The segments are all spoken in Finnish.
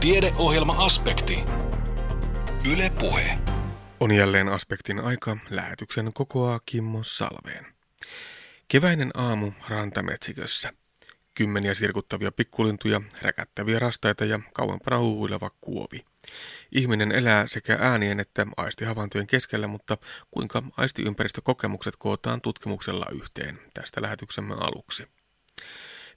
Tiedeohjelma-aspekti. Yle Puhe. On jälleen aspektin aika. Lähetyksen kokoaa Kimmo Salveen. Keväinen aamu rantametsikössä. Kymmeniä sirkuttavia pikkulintuja, räkättäviä rastaita ja kauempana huuileva kuovi. Ihminen elää sekä äänien että aistihavaintojen keskellä, mutta kuinka aistiympäristökokemukset kootaan tutkimuksella yhteen tästä lähetyksemme aluksi.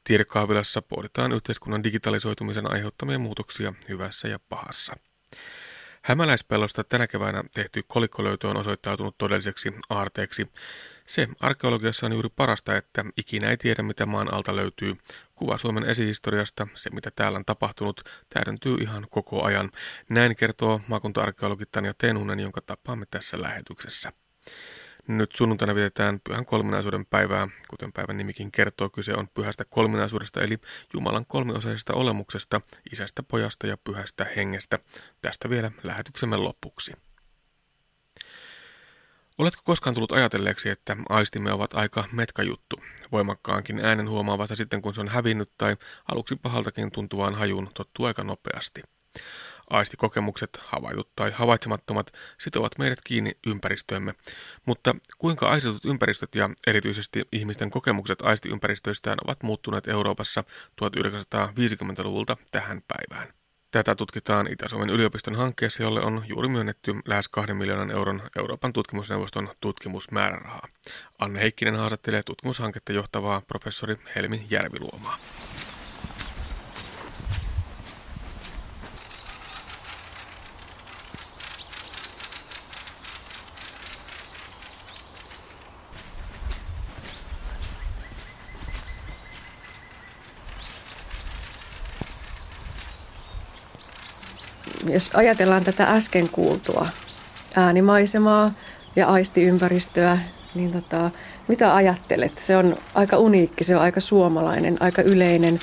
Tiedekaavilassa pohditaan yhteiskunnan digitalisoitumisen aiheuttamia muutoksia hyvässä ja pahassa. Hämäläispellosta tänä keväänä tehty kolikkolöytö on osoittautunut todelliseksi aarteeksi. Se arkeologiassa on juuri parasta, että ikinä ei tiedä mitä maan alta löytyy. Kuva Suomen esihistoriasta, se mitä täällä on tapahtunut, täydentyy ihan koko ajan. Näin kertoo maakunta-arkeologi Tanja Tenunen, jonka tapaamme tässä lähetyksessä. Nyt sunnuntaina vietetään pyhän kolminaisuuden päivää. Kuten päivän nimikin kertoo, kyse on pyhästä kolminaisuudesta eli Jumalan kolmiosaisesta olemuksesta, isästä, pojasta ja pyhästä hengestä. Tästä vielä lähetyksemme lopuksi. Oletko koskaan tullut ajatelleeksi, että aistimme ovat aika metkajuttu? Voimakkaankin äänen huomaa vasta sitten, kun se on hävinnyt tai aluksi pahaltakin tuntuvaan hajuun tottuu aika nopeasti. Aistikokemukset, havaitut tai havaitsemattomat, sitovat meidät kiinni ympäristöömme. Mutta kuinka aistetut ympäristöt ja erityisesti ihmisten kokemukset aistiympäristöistään ovat muuttuneet Euroopassa 1950-luvulta tähän päivään? Tätä tutkitaan Itä-Suomen yliopiston hankkeessa, jolle on juuri myönnetty lähes 2 miljoonan euron Euroopan tutkimusneuvoston tutkimusmäärärahaa. Anne Heikkinen haastattelee tutkimushanketta johtavaa professori Helmi Järviluomaa. Jos ajatellaan tätä äsken kuultua äänimaisemaa ja aistiympäristöä, niin tota, mitä ajattelet? Se on aika uniikki, se on aika suomalainen, aika yleinen,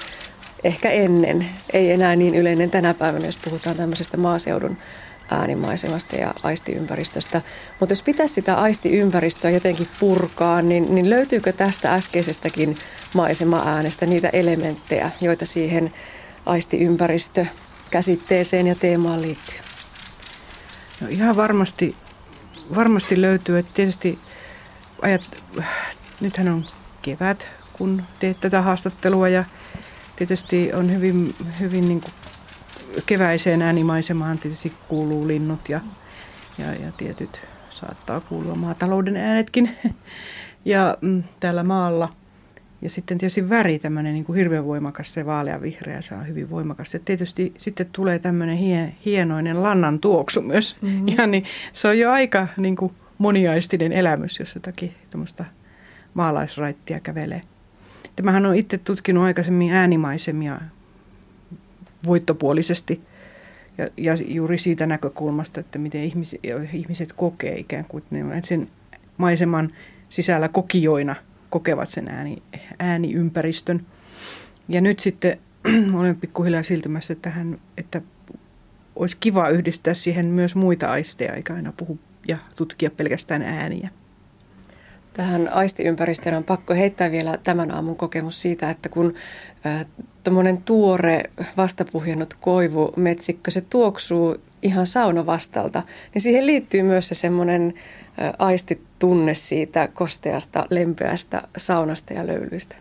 ehkä ennen, ei enää niin yleinen tänä päivänä, jos puhutaan tämmöisestä maaseudun äänimaisemasta ja aistiympäristöstä. Mutta jos pitäisi sitä aistiympäristöä jotenkin purkaa, niin, niin löytyykö tästä äskeisestäkin maisema-äänestä niitä elementtejä, joita siihen aistiympäristö käsitteeseen ja teemaan liittyy? No ihan varmasti, varmasti löytyy. Että tietysti ajat, nythän on kevät, kun teet tätä haastattelua ja tietysti on hyvin, hyvin niin kuin keväiseen äänimaisemaan tietysti kuuluu linnut ja, ja, ja tietyt saattaa kuulua maatalouden äänetkin. Ja mm, täällä maalla – ja sitten tietysti väri, tämmöinen niin kuin hirveän voimakas, se vihreä, se on hyvin voimakas. Ja tietysti sitten tulee tämmöinen hie, hienoinen lannan tuoksu myös. Mm-hmm. Ja niin, se on jo aika niin kuin moniaistinen elämys, jos jotakin tämmöistä maalaisraittia kävelee. Tämähän on itse tutkinut aikaisemmin äänimaisemia voittopuolisesti. Ja, ja juuri siitä näkökulmasta, että miten ihmiset, ihmiset kokee ikään kuin, ne sen maiseman sisällä kokijoina – kokevat sen ääni, ääniympäristön. Ja nyt sitten olen pikkuhiljaa siltymässä tähän, että olisi kiva yhdistää siihen myös muita aisteja, eikä aina puhu ja tutkia pelkästään ääniä. Tähän aistiympäristöön on pakko heittää vielä tämän aamun kokemus siitä, että kun äh, tuommoinen tuore vastapuhjennut koivumetsikkö, se tuoksuu ihan saunovastalta, niin siihen liittyy myös se semmoinen aistitunne siitä kosteasta, lempeästä saunasta ja löylyistä.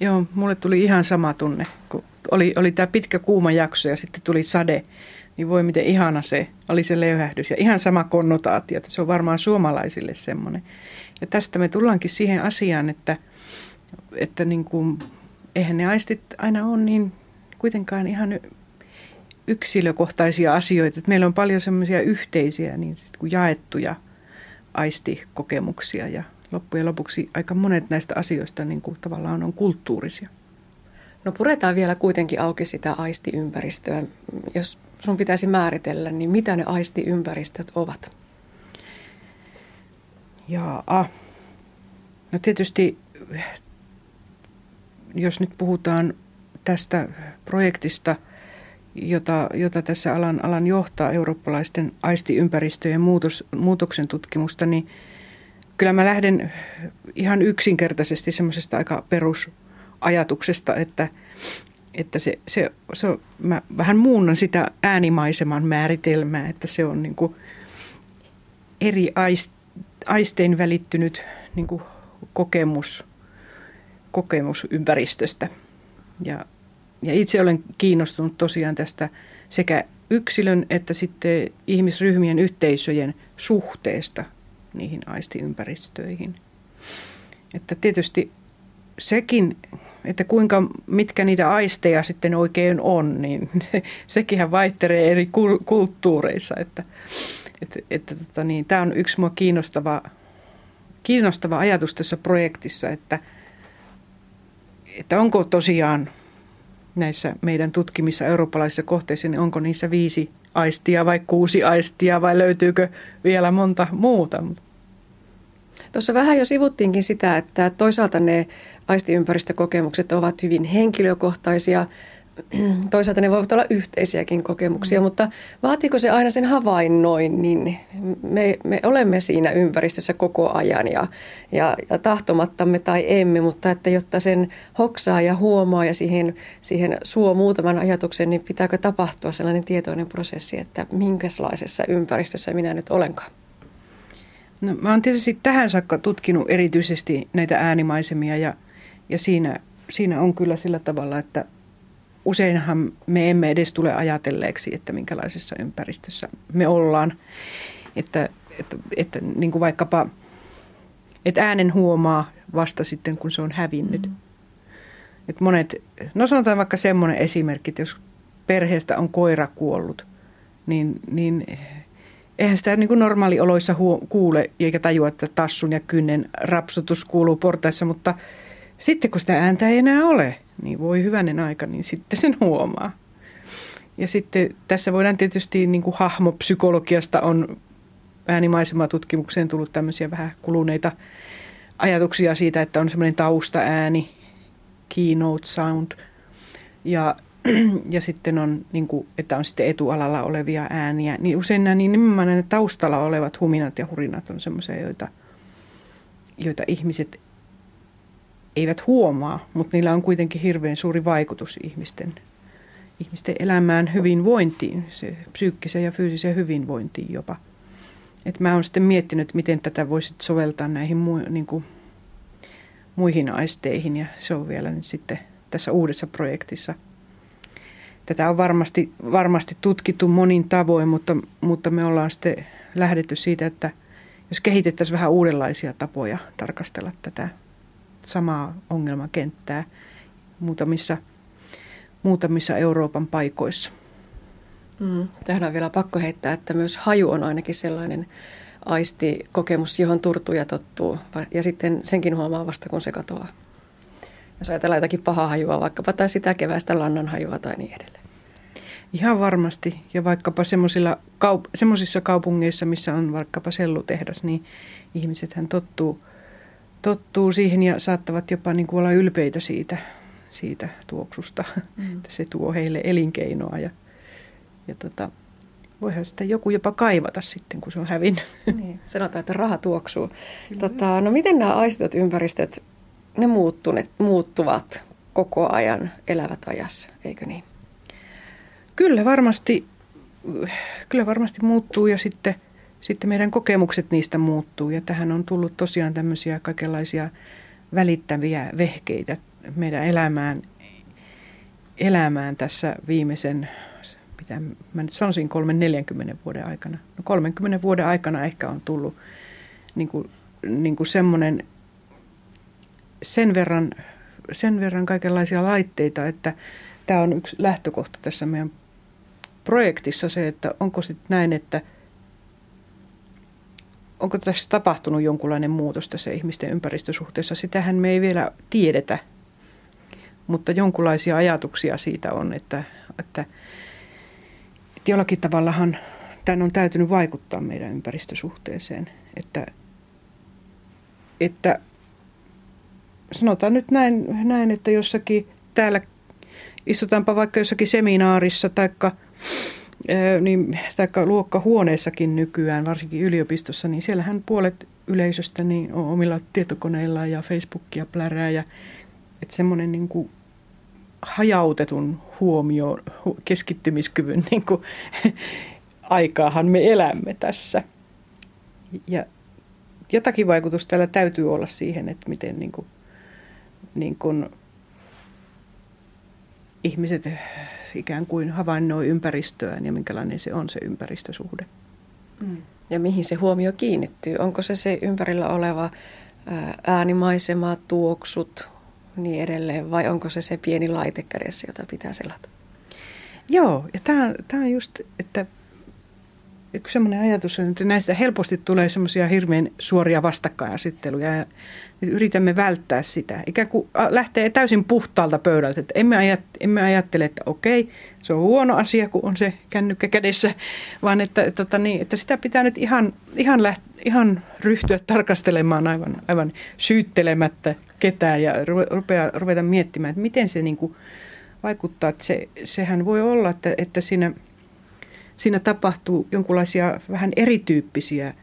Joo, mulle tuli ihan sama tunne, kun oli, oli tämä pitkä kuuma jakso ja sitten tuli sade, niin voi miten ihana se oli se löyhähdys ja ihan sama konnotaatio, että se on varmaan suomalaisille semmoinen. Ja tästä me tullaankin siihen asiaan, että, että niin kuin, eihän ne aistit aina ole niin kuitenkaan ihan yksilökohtaisia asioita. Että meillä on paljon semmoisia yhteisiä niin kuin jaettuja aistikokemuksia ja loppujen lopuksi aika monet näistä asioista niin kuin tavallaan on kulttuurisia. No puretaan vielä kuitenkin auki sitä aistiympäristöä. Jos sun pitäisi määritellä, niin mitä ne aistiympäristöt ovat? Jaa, no tietysti jos nyt puhutaan tästä projektista – jota, jota tässä alan, alan johtaa eurooppalaisten aistiympäristöjen muutos, muutoksen tutkimusta, niin kyllä mä lähden ihan yksinkertaisesti semmoisesta aika perusajatuksesta, että, että se, se, se mä vähän muunnan sitä äänimaiseman määritelmää, että se on niin kuin eri aist, aistein välittynyt niin kuin kokemus, kokemus ympäristöstä. Ja, ja itse olen kiinnostunut tosiaan tästä sekä yksilön että sitten ihmisryhmien yhteisöjen suhteesta niihin aistiympäristöihin. Että tietysti sekin, että kuinka, mitkä niitä aisteja sitten oikein on, niin sekinhän vaihtelee eri kulttuureissa. Että, että, että tota niin, tämä on yksi mua kiinnostava, kiinnostava ajatus tässä projektissa, että, että onko tosiaan näissä meidän tutkimissa eurooppalaisissa kohteissa, niin onko niissä viisi aistia vai kuusi aistia vai löytyykö vielä monta muuta? Tuossa vähän jo sivuttiinkin sitä, että toisaalta ne aistiympäristökokemukset ovat hyvin henkilökohtaisia, toisaalta ne voivat olla yhteisiäkin kokemuksia, mm. mutta vaatiiko se aina sen havainnoin, niin me, me olemme siinä ympäristössä koko ajan ja, ja, ja tahtomattamme tai emme, mutta että jotta sen hoksaa ja huomaa ja siihen, siihen suo muutaman ajatuksen, niin pitääkö tapahtua sellainen tietoinen prosessi, että minkälaisessa ympäristössä minä nyt olenkaan? No, mä oon tietysti tähän saakka tutkinut erityisesti näitä äänimaisemia ja, ja siinä, siinä on kyllä sillä tavalla, että useinhan me emme edes tule ajatelleeksi, että minkälaisessa ympäristössä me ollaan. Että, että, että niin kuin vaikkapa, että äänen huomaa vasta sitten, kun se on hävinnyt. Mm. Että monet, no sanotaan vaikka semmoinen esimerkki, että jos perheestä on koira kuollut, niin, niin eihän sitä niin kuin normaalioloissa huo, kuule eikä tajua, että tassun ja kynnen rapsutus kuuluu portaissa, mutta sitten kun sitä ääntä ei enää ole, niin voi hyvänen aika, niin sitten sen huomaa. Ja sitten tässä voidaan tietysti niin kuin hahmopsykologiasta on äänimaisematutkimukseen tullut tämmöisiä vähän kuluneita ajatuksia siitä, että on semmoinen taustaääni, keynote sound. Ja, ja sitten on, niin kuin, että on sitten etualalla olevia ääniä. Niin usein nämä niin nimenomaan taustalla olevat huminat ja hurinat on semmoisia, joita, joita ihmiset eivät huomaa, mutta niillä on kuitenkin hirveän suuri vaikutus ihmisten, ihmisten elämään, hyvinvointiin, se psyykkiseen ja fyysiseen hyvinvointiin jopa. Et mä oon sitten miettinyt, miten tätä voisi soveltaa näihin mu, niin kuin, muihin aisteihin ja se on vielä nyt sitten tässä uudessa projektissa. Tätä on varmasti, varmasti tutkittu monin tavoin, mutta, mutta me ollaan sitten lähdetty siitä, että jos kehitettäisiin vähän uudenlaisia tapoja tarkastella tätä samaa ongelmakenttää muutamissa, muutamissa Euroopan paikoissa. Mm, tähän on vielä pakko heittää, että myös haju on ainakin sellainen aistikokemus, johon turtuu ja tottuu. Ja sitten senkin huomaa vasta, kun se katoaa. Jos ajatellaan jotakin pahaa hajua, vaikkapa tai sitä keväistä lannanhajua tai niin edelleen. Ihan varmasti. Ja vaikkapa semmoisissa kaupungeissa, missä on vaikkapa sellutehdas, niin ihmisethän tottuu – tottuu siihen ja saattavat jopa niin kuin olla ylpeitä siitä, siitä tuoksusta, mm. että se tuo heille elinkeinoa ja, ja tota, voihan sitä joku jopa kaivata sitten, kun se on hävinnyt. Niin, sanotaan, että raha tuoksuu. Tota, no miten nämä aistot ympäristöt, ne muuttuneet, muuttuvat koko ajan, elävät ajassa, eikö niin? Kyllä varmasti, kyllä varmasti muuttuu ja sitten – sitten meidän kokemukset niistä muuttuu ja tähän on tullut tosiaan tämmöisiä kaikenlaisia välittäviä vehkeitä meidän elämään, elämään tässä viimeisen, mitä mä nyt sanoisin, 3-40 vuoden aikana. No 30 vuoden aikana ehkä on tullut niin kuin, niin kuin semmoinen sen verran, sen verran kaikenlaisia laitteita, että tämä on yksi lähtökohta tässä meidän projektissa se, että onko sitten näin, että – onko tässä tapahtunut jonkunlainen muutos tässä ihmisten ympäristösuhteessa? Sitähän me ei vielä tiedetä, mutta jonkunlaisia ajatuksia siitä on, että, että, että jollakin tavallahan tämän on täytynyt vaikuttaa meidän ympäristösuhteeseen. Että, että sanotaan nyt näin, näin, että jossakin täällä istutaanpa vaikka jossakin seminaarissa taikka niin, taikka luokkahuoneessakin nykyään, varsinkin yliopistossa, niin siellähän puolet yleisöstä niin on omilla tietokoneilla ja Facebookia plärää. Ja, että semmoinen niin kuin hajautetun huomioon, keskittymiskyvyn niin kuin, aikaahan me elämme tässä. Ja jotakin vaikutusta tällä täytyy olla siihen, että miten niin kuin, niin kuin ihmiset ikään kuin havainnoi ympäristöään ja minkälainen se on se ympäristösuhde. Mm. Ja mihin se huomio kiinnittyy? Onko se se ympärillä oleva äänimaisema, tuoksut, niin edelleen, vai onko se se pieni laite kädessä, jota pitää selata? Joo, ja tämä, tämä on just, että yksi sellainen ajatus on, että näistä helposti tulee semmoisia hirveän suoria vastakkainasetteluja ja yritämme välttää sitä. Ikään kuin lähtee täysin puhtaalta pöydältä. Että emme, ajat, emme ajattele, että okei, se on huono asia, kun on se kännykkä kädessä, vaan että, tota niin, että sitä pitää nyt ihan, ihan, läht, ihan ryhtyä tarkastelemaan aivan, aivan syyttelemättä ketään ja rupea, ruveta miettimään, että miten se niin kuin vaikuttaa. Että se, sehän voi olla, että, että siinä, siinä tapahtuu jonkinlaisia vähän erityyppisiä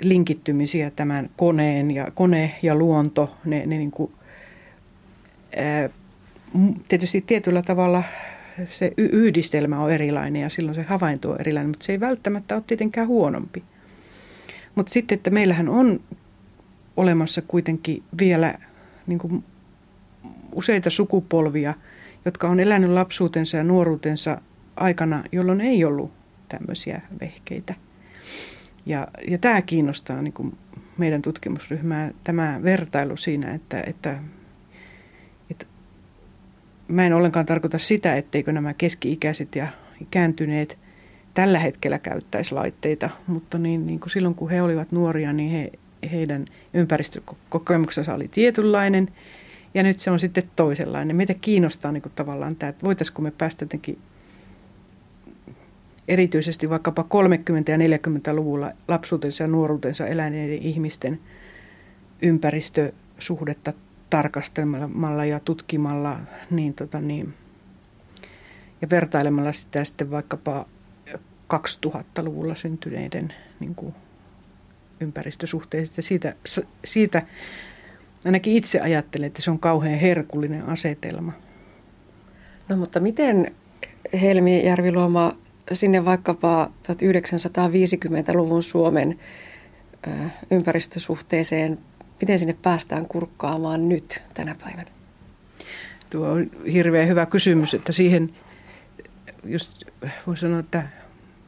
linkittymisiä tämän koneen ja kone ja luonto, ne, ne niin kuin, tietysti tietyllä tavalla se yhdistelmä on erilainen ja silloin se havainto on erilainen, mutta se ei välttämättä ole tietenkään huonompi. Mutta sitten, että meillähän on olemassa kuitenkin vielä niin kuin useita sukupolvia, jotka on elänyt lapsuutensa ja nuoruutensa aikana, jolloin ei ollut tämmöisiä vehkeitä. Ja, ja tämä kiinnostaa niin kuin meidän tutkimusryhmää, tämä vertailu siinä, että, että, että mä en ollenkaan tarkoita sitä, etteikö nämä keski-ikäiset ja ikääntyneet tällä hetkellä käyttäisi laitteita, mutta niin, niin kuin silloin kun he olivat nuoria, niin he, heidän ympäristökokemuksensa oli tietynlainen ja nyt se on sitten toisenlainen. Meitä kiinnostaa niin kuin tavallaan tämä, että voitaisiinko me päästä jotenkin erityisesti vaikkapa 30- ja 40-luvulla lapsuutensa ja nuoruutensa eläneiden ihmisten ympäristösuhdetta tarkastelemalla ja tutkimalla niin, tota niin, ja vertailemalla sitä sitten vaikkapa 2000-luvulla syntyneiden niin kuin, ympäristösuhteista. Siitä, siitä ainakin itse ajattelen, että se on kauhean herkullinen asetelma. No mutta miten Helmi Järviluoma sinne vaikkapa 1950-luvun Suomen ympäristösuhteeseen, miten sinne päästään kurkkaamaan nyt tänä päivänä? Tuo on hirveän hyvä kysymys, että siihen just voin sanoa, että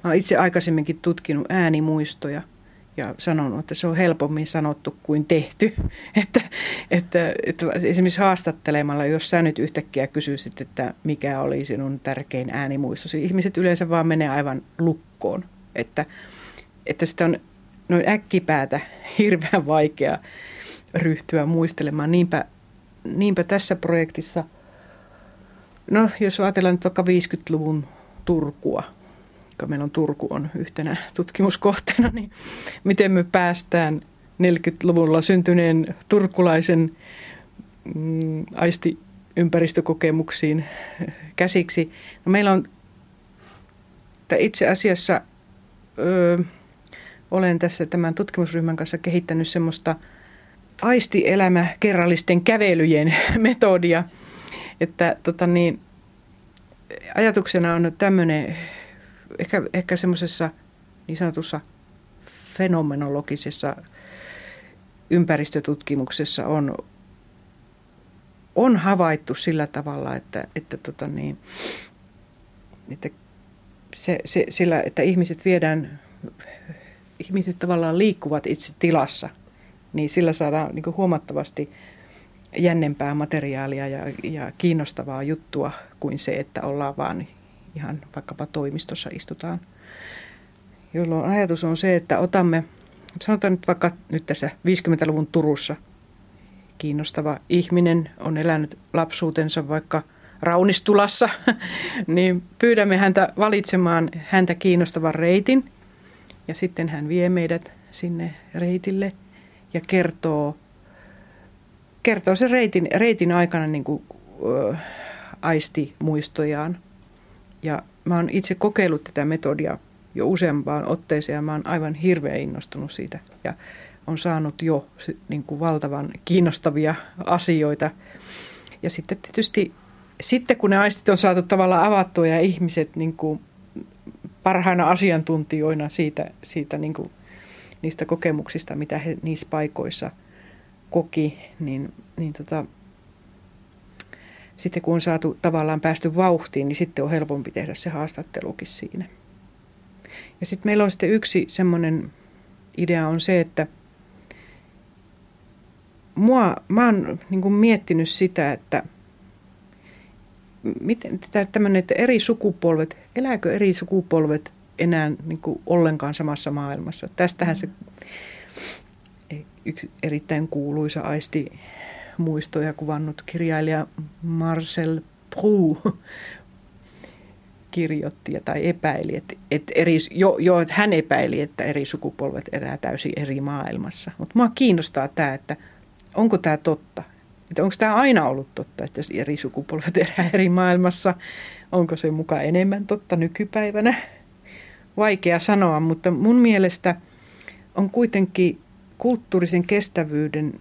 olen itse aikaisemminkin tutkinut äänimuistoja – ja sanonut, että se on helpommin sanottu kuin tehty. Että, että, että esimerkiksi haastattelemalla, jos sä nyt yhtäkkiä kysyisit, että mikä oli sinun tärkein äänimuistosi, ihmiset yleensä vaan menee aivan lukkoon. Että, että sitä on noin äkkipäätä hirveän vaikea ryhtyä muistelemaan. Niinpä, niinpä tässä projektissa, no jos ajatellaan nyt vaikka 50-luvun Turkua – vaikka meillä on Turku on yhtenä tutkimuskohteena, niin miten me päästään 40-luvulla syntyneen turkulaisen mm, aistiympäristökokemuksiin käsiksi. No meillä on itse asiassa ö, olen tässä tämän tutkimusryhmän kanssa kehittänyt semmoista aistielämä kerrallisten kävelyjen metodia, että tota niin, ajatuksena on tämmöinen ehkä, ehkä semmoisessa niin sanotussa fenomenologisessa ympäristötutkimuksessa on, on havaittu sillä tavalla, että, että, tota niin, että se, se, sillä, että ihmiset viedään, ihmiset tavallaan liikkuvat itse tilassa, niin sillä saadaan niin huomattavasti jännempää materiaalia ja, ja kiinnostavaa juttua kuin se, että ollaan vaan ihan vaikkapa toimistossa istutaan. Jolloin ajatus on se, että otamme, sanotaan nyt vaikka nyt tässä 50-luvun Turussa kiinnostava ihminen on elänyt lapsuutensa vaikka Raunistulassa, niin pyydämme häntä valitsemaan häntä kiinnostavan reitin ja sitten hän vie meidät sinne reitille ja kertoo, kertoo sen reitin, reitin aikana niin kuin, ö, aisti muistojaan ja mä oon itse kokeillut tätä metodia jo useampaan otteeseen ja mä oon aivan hirveän innostunut siitä. Ja on saanut jo niin kuin valtavan kiinnostavia asioita. Ja sitten tietysti sitten kun ne aistit on saatu tavallaan avattua ja ihmiset niin kuin parhaina asiantuntijoina siitä, siitä niin kuin, niistä kokemuksista, mitä he niissä paikoissa koki, niin, niin tota, sitten kun on saatu tavallaan päästy vauhtiin, niin sitten on helpompi tehdä se haastattelukin siinä. Ja sitten meillä on sitten yksi semmoinen idea on se, että mua, mä oon niin miettinyt sitä, että miten tämmöinen, että eri sukupolvet, elääkö eri sukupolvet enää niin kuin ollenkaan samassa maailmassa. Tästähän se yksi erittäin kuuluisa aisti muistoja kuvannut kirjailija Marcel Proust kirjoitti tai epäili, että, että eri, jo, jo, että hän epäili, että eri sukupolvet elää täysin eri maailmassa. Mutta mua kiinnostaa tämä, että onko tämä totta? Että onko tämä aina ollut totta, että eri sukupolvet elää eri maailmassa? Onko se mukaan enemmän totta nykypäivänä? Vaikea sanoa, mutta mun mielestä on kuitenkin kulttuurisen kestävyyden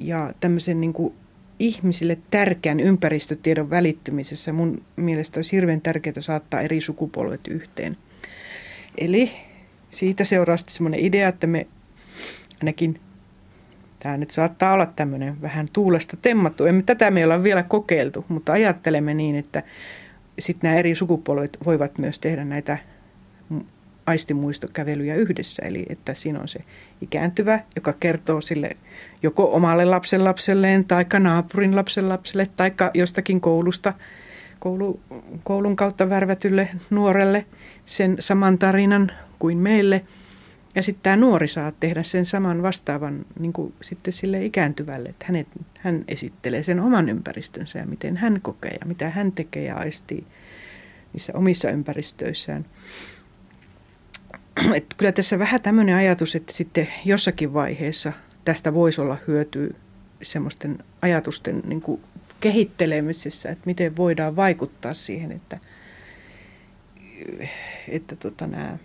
ja tämmöisen niin kuin ihmisille tärkeän ympäristötiedon välittymisessä mun mielestä olisi hirveän tärkeää saattaa eri sukupolvet yhteen. Eli siitä seuraa sitten semmoinen idea, että me ainakin, tämä nyt saattaa olla tämmöinen vähän tuulesta temmattu, emme tätä me olla vielä kokeiltu, mutta ajattelemme niin, että sitten nämä eri sukupolvet voivat myös tehdä näitä aistimuistokävelyjä yhdessä. Eli että siinä on se ikääntyvä, joka kertoo sille joko omalle lapsen lapselleen tai naapurin lapsen lapselle tai jostakin koulusta, koulu, koulun kautta värvätylle nuorelle sen saman tarinan kuin meille. Ja sitten tämä nuori saa tehdä sen saman vastaavan niin kuin sitten sille ikääntyvälle, että hänet, hän esittelee sen oman ympäristönsä ja miten hän kokee ja mitä hän tekee ja aistii niissä omissa ympäristöissään. että kyllä tässä vähän tämmöinen ajatus, että sitten jossakin vaiheessa tästä voisi olla hyötyä semmoisten ajatusten niin kuin kehittelemisessä, että miten voidaan vaikuttaa siihen, että, että tota, nämä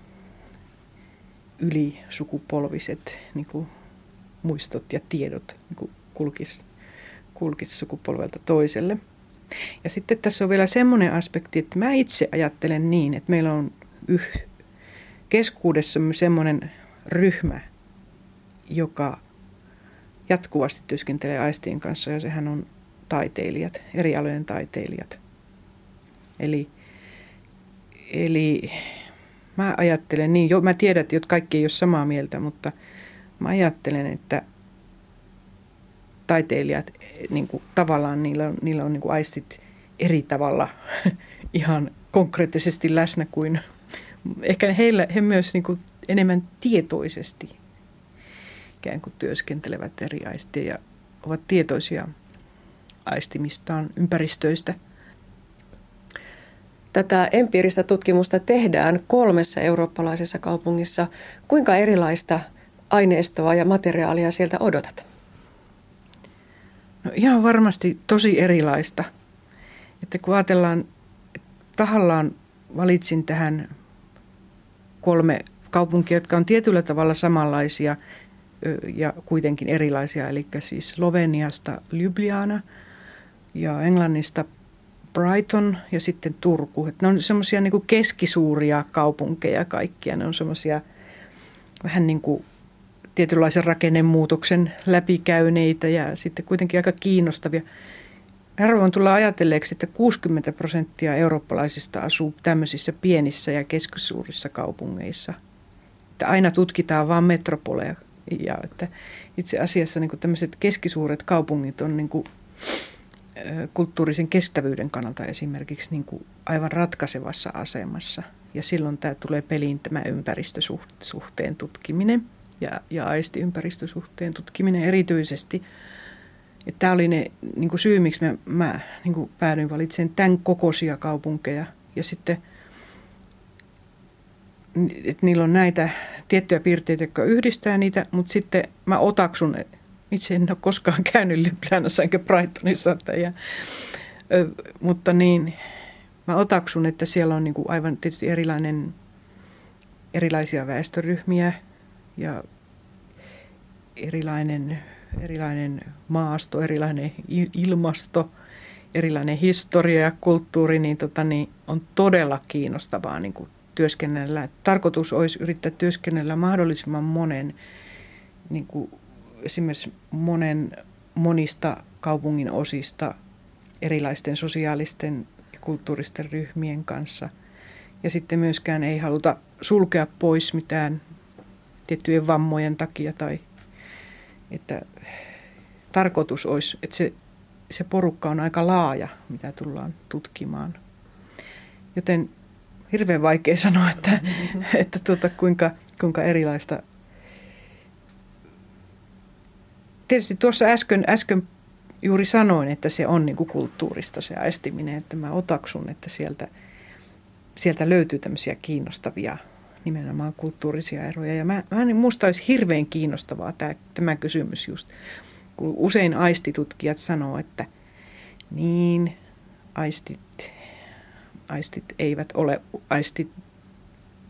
ylisukupolviset niin kuin muistot ja tiedot niin kulkis, kulkis sukupolvelta toiselle. Ja sitten tässä on vielä semmoinen aspekti, että mä itse ajattelen niin, että meillä on yh, keskuudessamme semmoinen ryhmä, joka jatkuvasti työskentelee aistien kanssa ja sehän on taiteilijat, eri alojen taiteilijat. Eli, eli mä ajattelen niin, jo, mä tiedän, että kaikki ei ole samaa mieltä, mutta mä ajattelen, että taiteilijat niin kuin, tavallaan niillä niillä on niin kuin aistit eri tavalla ihan konkreettisesti läsnä kuin ehkä heillä, he myös niin kuin enemmän tietoisesti ikään kuin työskentelevät eri aistia ja ovat tietoisia aistimistaan ympäristöistä. Tätä empiiristä tutkimusta tehdään kolmessa eurooppalaisessa kaupungissa. Kuinka erilaista aineistoa ja materiaalia sieltä odotat? No ihan varmasti tosi erilaista. Että kun ajatellaan, tahallaan valitsin tähän kolme kaupunkia, jotka on tietyllä tavalla samanlaisia ja kuitenkin erilaisia, eli siis Sloveniasta Ljubljana ja Englannista Brighton ja sitten Turku. Että ne on semmoisia niin keskisuuria kaupunkeja kaikkia. Ne on semmoisia vähän niin kuin tietynlaisen rakennemuutoksen läpikäyneitä ja sitten kuitenkin aika kiinnostavia. Harvoin tulla ajatelleeksi, että 60 prosenttia eurooppalaisista asuu tämmöisissä pienissä ja keskisuurissa kaupungeissa. Että aina tutkitaan vain metropoleja. Ja että itse asiassa niin tämmöiset keskisuuret kaupungit on niin kuin, kulttuurisen kestävyyden kannalta esimerkiksi niin kuin aivan ratkaisevassa asemassa. Ja silloin tämä tulee peliin tämä ympäristösuhteen tutkiminen ja, ja aistiympäristösuhteen tutkiminen erityisesti – Tämä oli ne niin kuin syy, miksi mä, mä niin kuin päädyin valitsemaan tämän kokoisia kaupunkeja. Ja sitten, että niillä on näitä tiettyjä piirteitä, jotka yhdistää niitä, mutta sitten mä otaksun, itse en ole koskaan käynyt Ljubljanassa enkä Brightonissa, ja, mutta niin, mä otaksun, että siellä on niin kuin aivan tietysti erilainen, erilaisia väestöryhmiä ja erilainen erilainen maasto, erilainen ilmasto erilainen historia ja kulttuuri, niin, tota, niin on todella kiinnostavaa niin kuin työskennellä. Tarkoitus olisi yrittää työskennellä mahdollisimman monen, niin kuin esimerkiksi monen, monista kaupungin osista erilaisten sosiaalisten ja kulttuuristen ryhmien kanssa. Ja sitten myöskään ei haluta sulkea pois mitään tiettyjen vammojen takia tai että tarkoitus olisi, että se, se porukka on aika laaja, mitä tullaan tutkimaan. Joten hirveän vaikea sanoa, että, mm-hmm. että tuota, kuinka, kuinka erilaista. Tietysti tuossa äsken, äsken juuri sanoin, että se on niin kuin kulttuurista se aistiminen, että mä otaksun, että sieltä, sieltä löytyy tämmöisiä kiinnostavia nimenomaan kulttuurisia eroja. Ja mä, mä musta olisi hirveän kiinnostavaa tämä, tämä kysymys just, kun usein aistitutkijat sanoo, että niin, aistit, aistit eivät ole, aistit,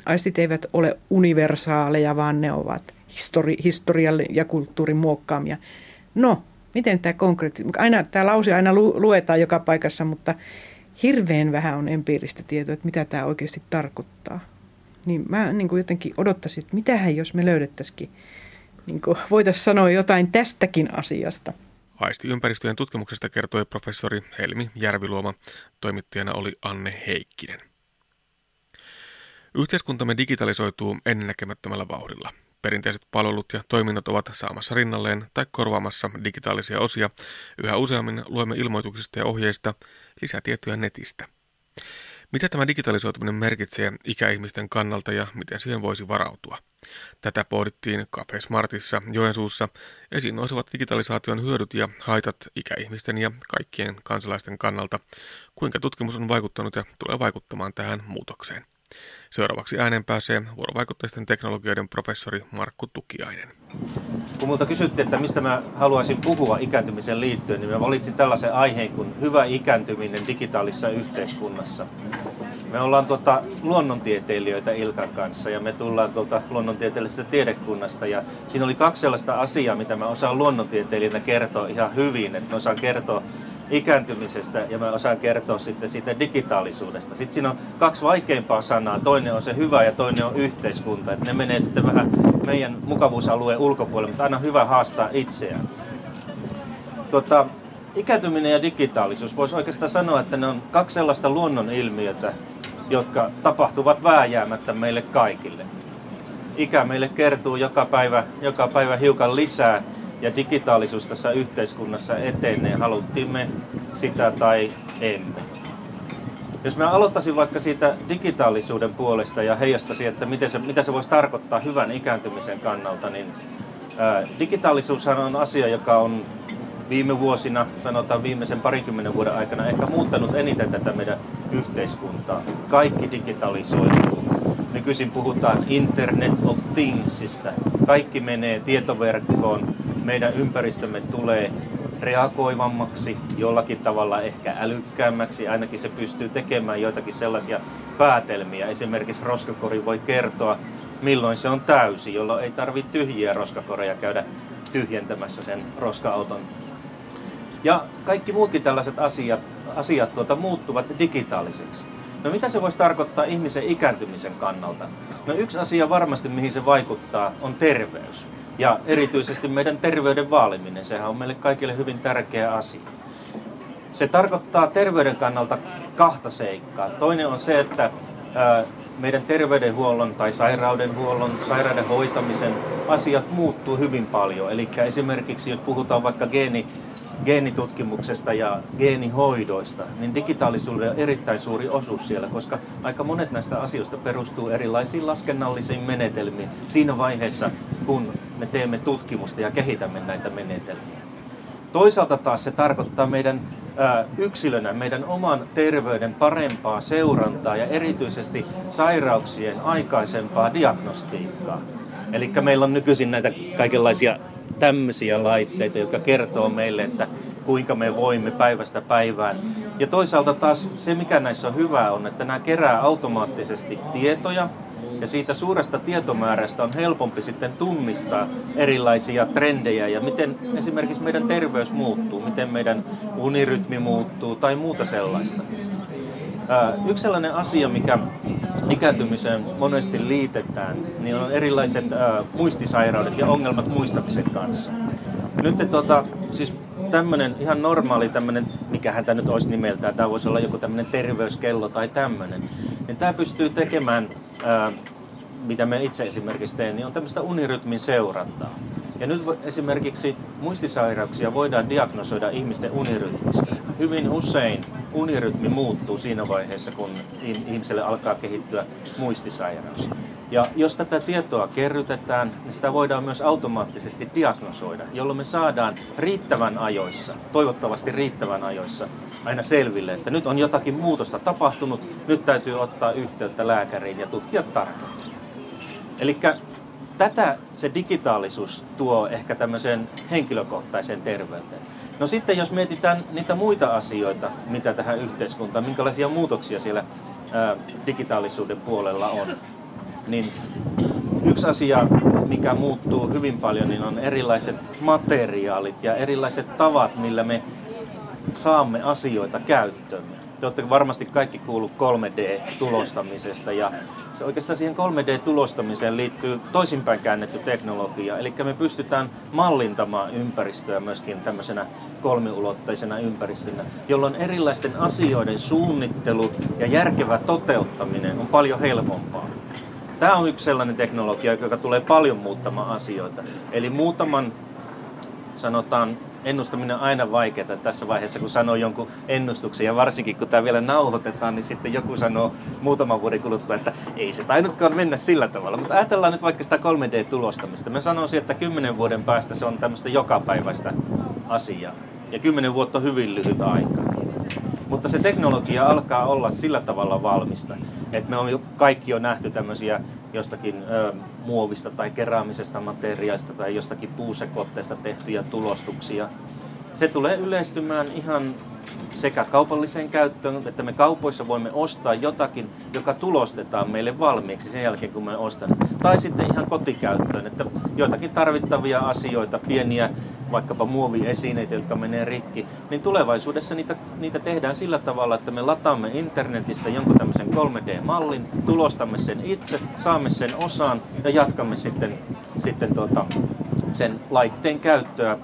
aistit eivät ole universaaleja, vaan ne ovat histori, historian ja kulttuurin muokkaamia. No, miten tämä konkreettisesti, aina, tämä lause aina lu, luetaan joka paikassa, mutta hirveän vähän on empiiristä tietoa, että mitä tämä oikeasti tarkoittaa. Niin mä niin kuin jotenkin odottaisin, että mitähän jos me löydettäisikin, niin voitaisiin sanoa jotain tästäkin asiasta. Aistiympäristöjen tutkimuksesta kertoi professori Helmi Järviluoma. Toimittajana oli Anne Heikkinen. Yhteiskuntamme digitalisoituu ennennäkemättömällä vauhdilla. Perinteiset palvelut ja toiminnot ovat saamassa rinnalleen tai korvaamassa digitaalisia osia. Yhä useammin luemme ilmoituksista ja ohjeista lisätietoja netistä. Mitä tämä digitalisoituminen merkitsee ikäihmisten kannalta ja miten siihen voisi varautua? Tätä pohdittiin Cafe Smartissa Joensuussa. Esiin nousevat digitalisaation hyödyt ja haitat ikäihmisten ja kaikkien kansalaisten kannalta. Kuinka tutkimus on vaikuttanut ja tulee vaikuttamaan tähän muutokseen? Seuraavaksi äänen pääsee vuorovaikutteisten teknologioiden professori Markku Tukiainen. Kun multa kysyttiin, että mistä mä haluaisin puhua ikääntymiseen liittyen, niin mä valitsin tällaisen aiheen kuin hyvä ikääntyminen digitaalisessa yhteiskunnassa. Me ollaan tuota luonnontieteilijöitä Ilkan kanssa ja me tullaan tuolta luonnontieteellisestä tiedekunnasta ja siinä oli kaksi sellaista asiaa, mitä mä osaan luonnontieteilijänä kertoa ihan hyvin. Että mä osaan kertoa ikääntymisestä ja mä osaan kertoa sitten siitä digitaalisuudesta. Sitten siinä on kaksi vaikeimpaa sanaa. Toinen on se hyvä ja toinen on yhteiskunta. Että ne menee sitten vähän meidän mukavuusalueen ulkopuolelle, mutta aina hyvä haastaa itseään. Tota, ikääntyminen ja digitaalisuus, voisi oikeastaan sanoa, että ne on kaksi sellaista luonnonilmiötä, jotka tapahtuvat vääjäämättä meille kaikille. Ikä meille kertuu joka päivä, joka päivä hiukan lisää ja digitaalisuus tässä yhteiskunnassa etenee, haluttiin me sitä tai emme. Jos mä aloittaisin vaikka siitä digitaalisuuden puolesta ja heijastaisin, että miten se, mitä se voisi tarkoittaa hyvän ikääntymisen kannalta, niin ää, digitaalisuushan on asia, joka on viime vuosina, sanotaan viimeisen parikymmenen vuoden aikana, ehkä muuttanut eniten tätä meidän yhteiskuntaa. Kaikki digitalisoituu. Nykyisin puhutaan Internet of Thingsista. Kaikki menee tietoverkkoon, meidän ympäristömme tulee reagoivammaksi, jollakin tavalla ehkä älykkäämmäksi, ainakin se pystyy tekemään joitakin sellaisia päätelmiä. Esimerkiksi roskakori voi kertoa, milloin se on täysi, jolloin ei tarvitse tyhjiä roskakoreja käydä tyhjentämässä sen roska-auton. Ja kaikki muutkin tällaiset asiat, asiat tuota, muuttuvat digitaaliseksi. No mitä se voisi tarkoittaa ihmisen ikääntymisen kannalta? No yksi asia varmasti, mihin se vaikuttaa, on terveys. Ja erityisesti meidän terveyden vaaliminen, sehän on meille kaikille hyvin tärkeä asia. Se tarkoittaa terveyden kannalta kahta seikkaa. Toinen on se, että meidän terveydenhuollon tai sairaudenhuollon, sairauden hoitamisen asiat muuttuu hyvin paljon. Eli esimerkiksi jos puhutaan vaikka geeni, geenitutkimuksesta ja geenihoidoista, niin digitaalisuudella on erittäin suuri osuus siellä, koska aika monet näistä asioista perustuu erilaisiin laskennallisiin menetelmiin siinä vaiheessa, kun me teemme tutkimusta ja kehitämme näitä menetelmiä. Toisaalta taas se tarkoittaa meidän yksilönä meidän oman terveyden parempaa seurantaa ja erityisesti sairauksien aikaisempaa diagnostiikkaa. Eli meillä on nykyisin näitä kaikenlaisia tämmöisiä laitteita, jotka kertoo meille, että kuinka me voimme päivästä päivään. Ja toisaalta taas se, mikä näissä on hyvää, on, että nämä kerää automaattisesti tietoja Ja siitä suuresta tietomäärästä on helpompi sitten tunnistaa erilaisia trendejä ja miten esimerkiksi meidän terveys muuttuu, miten meidän unirytmi muuttuu tai muuta sellaista. Yksi sellainen asia, mikä ikääntymiseen monesti liitetään, niin on erilaiset muistisairaudet ja ongelmat muistamisen kanssa. Nyt tuota, siis tämmöinen ihan normaali tämmöinen, mikähän tämä nyt olisi nimeltään, tämä voisi olla joku tämmöinen terveyskello tai tämmöinen, niin tämä pystyy tekemään, ää, mitä me itse esimerkiksi teen, niin on tämmöistä unirytmin seurantaa. Ja nyt esimerkiksi muistisairauksia voidaan diagnosoida ihmisten unirytmistä. Hyvin usein unirytmi muuttuu siinä vaiheessa, kun ihmiselle alkaa kehittyä muistisairaus. Ja jos tätä tietoa kerrytetään, niin sitä voidaan myös automaattisesti diagnosoida, jolloin me saadaan riittävän ajoissa, toivottavasti riittävän ajoissa, aina selville, että nyt on jotakin muutosta tapahtunut, nyt täytyy ottaa yhteyttä lääkäriin ja tutkia tarkemmin. Eli tätä se digitaalisuus tuo ehkä tämmöiseen henkilökohtaiseen terveyteen. No sitten jos mietitään niitä muita asioita, mitä tähän yhteiskuntaan, minkälaisia muutoksia siellä ää, digitaalisuuden puolella on, niin yksi asia, mikä muuttuu hyvin paljon, niin on erilaiset materiaalit ja erilaiset tavat, millä me saamme asioita käyttöön. Te olette varmasti kaikki kuullut 3D-tulostamisesta ja se oikeastaan siihen 3D-tulostamiseen liittyy toisinpäin käännetty teknologia. Eli me pystytään mallintamaan ympäristöä myöskin tämmöisenä kolmiulotteisena ympäristönä, jolloin erilaisten asioiden suunnittelu ja järkevä toteuttaminen on paljon helpompaa. Tämä on yksi sellainen teknologia, joka tulee paljon muuttamaan asioita. Eli muutaman, sanotaan, ennustaminen on aina vaikeaa tässä vaiheessa, kun sanoo jonkun ennustuksen. Ja varsinkin kun tämä vielä nauhoitetaan, niin sitten joku sanoo muutaman vuoden kuluttua, että ei se tainnutkaan mennä sillä tavalla. Mutta ajatellaan nyt vaikka sitä 3D-tulostamista. Mä sanoisin, että kymmenen vuoden päästä se on tämmöistä jokapäiväistä asiaa. Ja kymmenen vuotta on hyvin lyhyt aika. Mutta se teknologia alkaa olla sillä tavalla valmista, että me on jo, kaikki on nähty tämmöisiä jostakin ö, muovista tai keräämisestä materiaalista tai jostakin puusekotteesta tehtyjä tulostuksia. Se tulee yleistymään ihan sekä kaupalliseen käyttöön, että me kaupoissa voimme ostaa jotakin, joka tulostetaan meille valmiiksi sen jälkeen, kun me ostan. Tai sitten ihan kotikäyttöön, että joitakin tarvittavia asioita, pieniä vaikkapa muoviesineitä, jotka menee rikki, niin tulevaisuudessa niitä, niitä tehdään sillä tavalla, että me lataamme internetistä jonkun tämmöisen 3D-mallin, tulostamme sen itse, saamme sen osaan ja jatkamme sitten, sitten tota, sen laitteen käyttöä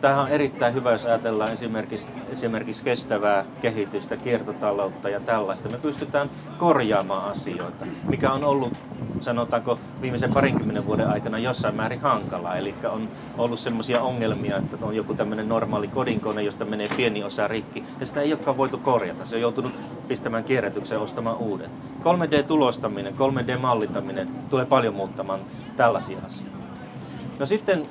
Tämähän on erittäin hyvä, jos ajatellaan esimerkiksi, esimerkiksi kestävää kehitystä, kiertotaloutta ja tällaista. Me pystytään korjaamaan asioita, mikä on ollut sanotaanko viimeisen parinkymmenen vuoden aikana jossain määrin hankalaa. Eli on ollut sellaisia ongelmia, että on joku tämmöinen normaali kodinkone, josta menee pieni osa rikki, ja sitä ei olekaan voitu korjata. Se on joutunut pistämään kierrätykseen ostamaan uuden. 3D-tulostaminen, 3D-mallintaminen tulee paljon muuttamaan tällaisia asioita. No sitten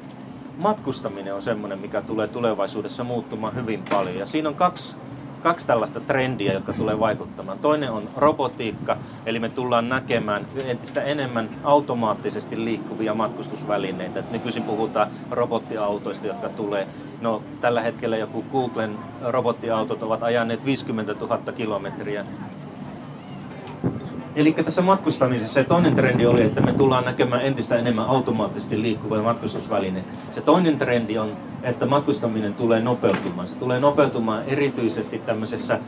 matkustaminen on semmoinen, mikä tulee tulevaisuudessa muuttumaan hyvin paljon. Ja siinä on kaksi, kaksi tällaista trendiä, jotka tulee vaikuttamaan. Toinen on robotiikka, eli me tullaan näkemään entistä enemmän automaattisesti liikkuvia matkustusvälineitä. Et nykyisin puhutaan robottiautoista, jotka tulee. No, tällä hetkellä joku Googlen robottiautot ovat ajaneet 50 000 kilometriä Eli tässä matkustamisessa se toinen trendi oli, että me tullaan näkemään entistä enemmän automaattisesti liikkuvia matkustusvälineitä. Se toinen trendi on, että matkustaminen tulee nopeutumaan. Se tulee nopeutumaan erityisesti tämmöisessä,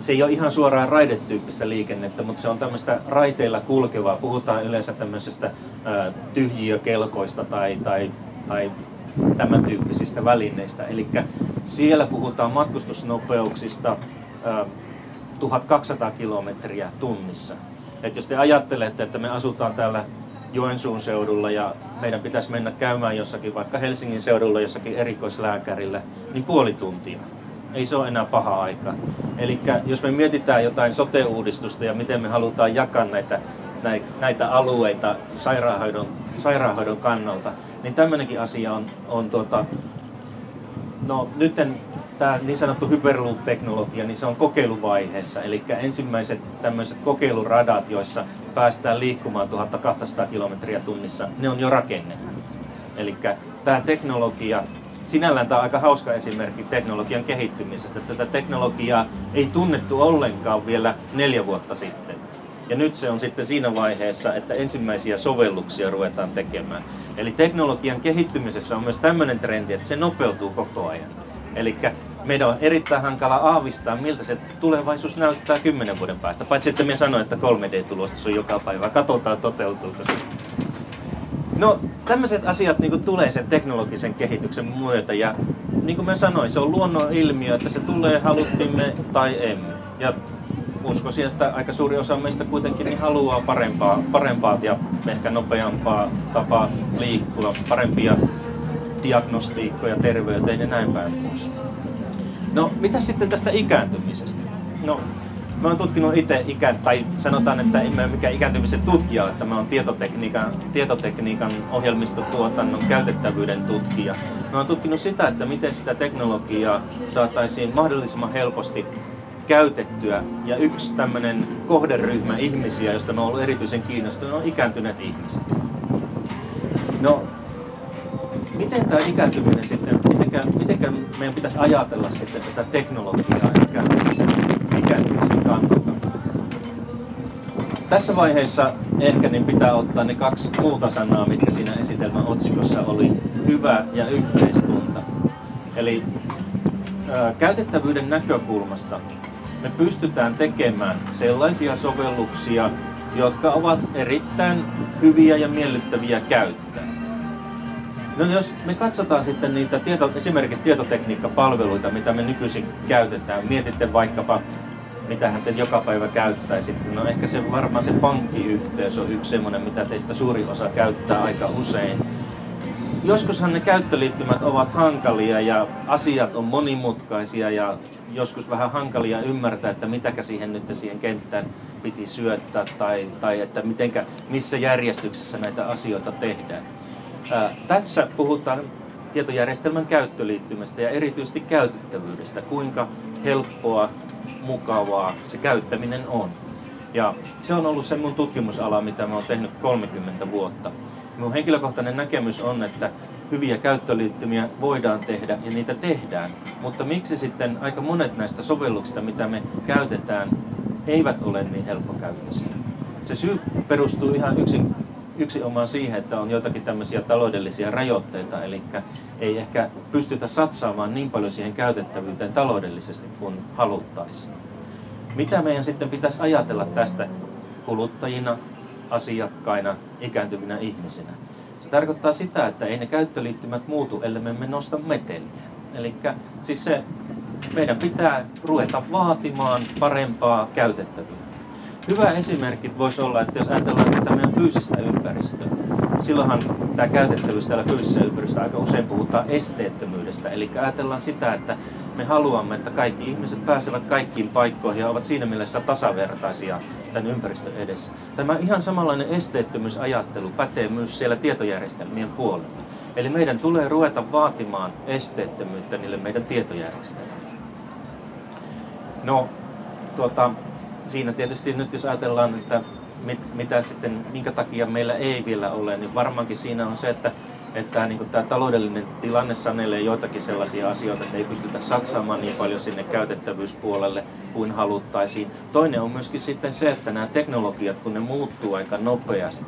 se ei ole ihan suoraan raidetyyppistä liikennettä, mutta se on tämmöistä raiteilla kulkevaa. Puhutaan yleensä tämmöisestä tyhjiökelkoista tai, tai, tai tämän tyyppisistä välineistä. Eli siellä puhutaan matkustusnopeuksista 1200 kilometriä tunnissa. Et jos te ajattelette, että me asutaan täällä Joensuun seudulla ja meidän pitäisi mennä käymään jossakin vaikka Helsingin seudulla jossakin erikoislääkärillä, niin puoli tuntia. Ei se ole enää paha aika. Eli jos me mietitään jotain sote-uudistusta ja miten me halutaan jakaa näitä, näitä alueita sairaanhoidon, sairaanhoidon kannalta, niin tämmöinenkin asia on, on tuota, no nytten tämä niin sanottu Hyperloop-teknologia, niin se on kokeiluvaiheessa. Eli ensimmäiset tämmöiset kokeiluradat, joissa päästään liikkumaan 1200 kilometriä tunnissa, ne on jo rakennettu. Eli tämä teknologia, sinällään tämä on aika hauska esimerkki teknologian kehittymisestä. Tätä teknologiaa ei tunnettu ollenkaan vielä neljä vuotta sitten. Ja nyt se on sitten siinä vaiheessa, että ensimmäisiä sovelluksia ruvetaan tekemään. Eli teknologian kehittymisessä on myös tämmöinen trendi, että se nopeutuu koko ajan. Eli meidän on erittäin hankala aavistaa, miltä se tulevaisuus näyttää kymmenen vuoden päästä. Paitsi että me sanoin, että 3D-tulostus on joka päivä. Katsotaan, toteutuuko se. No, tämmöiset asiat niin tulee sen teknologisen kehityksen myötä. Ja niin kuin mä sanoin, se on luonnon ilmiö, että se tulee haluttimme tai emme. Ja uskoisin, että aika suuri osa meistä kuitenkin niin haluaa parempaa, parempaa ja ehkä nopeampaa tapaa liikkua, parempia diagnostiikkoja terveyteen ja näin päin pois. No, mitä sitten tästä ikääntymisestä? No, mä oon tutkinut itse ikä, tai sanotaan, että en mä mikään ikääntymisen tutkija, että mä oon tietotekniikan, tietotekniikan ohjelmistotuotannon käytettävyyden tutkija. Mä oon tutkinut sitä, että miten sitä teknologiaa saataisiin mahdollisimman helposti käytettyä. Ja yksi tämmöinen kohderyhmä ihmisiä, josta mä oon ollut erityisen kiinnostunut, on ikääntyneet ihmiset. No, miten tämä ikääntyminen sitten, mitenkä, mitenkä meidän pitäisi ajatella sitten tätä teknologiaa ikääntymisen, ikääntymisen kannalta? Tässä vaiheessa ehkä niin pitää ottaa ne kaksi muuta sanaa, mitkä siinä esitelmän otsikossa oli, hyvä ja yhteiskunta. Eli ää, käytettävyyden näkökulmasta me pystytään tekemään sellaisia sovelluksia, jotka ovat erittäin hyviä ja miellyttäviä käyttää. No jos me katsotaan sitten niitä tieto, esimerkiksi tietotekniikkapalveluita, mitä me nykyisin käytetään, mietitte vaikkapa, mitä te joka päivä käyttäisitte. No ehkä se varmaan se pankkiyhteys on yksi semmoinen, mitä teistä suuri osa käyttää aika usein. Joskushan ne käyttöliittymät ovat hankalia ja asiat on monimutkaisia ja joskus vähän hankalia ymmärtää, että mitäkä siihen nyt siihen kenttään piti syöttää tai, tai että mitenkä, missä järjestyksessä näitä asioita tehdään. Tässä puhutaan tietojärjestelmän käyttöliittymästä ja erityisesti käytettävyydestä, kuinka helppoa, mukavaa se käyttäminen on. Ja se on ollut se mun tutkimusala, mitä mä oon tehnyt 30 vuotta. Mun henkilökohtainen näkemys on, että hyviä käyttöliittymiä voidaan tehdä ja niitä tehdään. Mutta miksi sitten aika monet näistä sovelluksista, mitä me käytetään, eivät ole niin helppokäyttöisiä? Se syy perustuu ihan yksin, yksin omaan siihen, että on joitakin tämmöisiä taloudellisia rajoitteita, eli ei ehkä pystytä satsaamaan niin paljon siihen käytettävyyteen taloudellisesti kuin haluttaisiin. Mitä meidän sitten pitäisi ajatella tästä kuluttajina, asiakkaina, ikääntyvinä ihmisinä? Se tarkoittaa sitä, että ei ne käyttöliittymät muutu, ellei me nosta meteliä. Eli siis se, meidän pitää ruveta vaatimaan parempaa käytettävyyttä. Hyvä esimerkki voisi olla, että jos ajatellaan tätä meidän fyysistä ympäristöä, silloinhan tämä käytettävyys täällä fyysisessä ympäristössä aika usein puhutaan esteettömyydestä. Eli ajatellaan sitä, että me haluamme, että kaikki ihmiset pääsevät kaikkiin paikkoihin ja ovat siinä mielessä tasavertaisia tämän ympäristön edessä. Tämä ihan samanlainen esteettömyysajattelu pätee myös siellä tietojärjestelmien puolella. Eli meidän tulee ruveta vaatimaan esteettömyyttä niille meidän tietojärjestelmille. No, tuota, siinä tietysti nyt jos ajatellaan, että mit, mitä sitten, minkä takia meillä ei vielä ole, niin varmaankin siinä on se, että että niin tämä taloudellinen tilanne sanelee joitakin sellaisia asioita, että ei pystytä satsaamaan niin paljon sinne käytettävyyspuolelle kuin haluttaisiin. Toinen on myöskin sitten se, että nämä teknologiat, kun ne muuttuu aika nopeasti,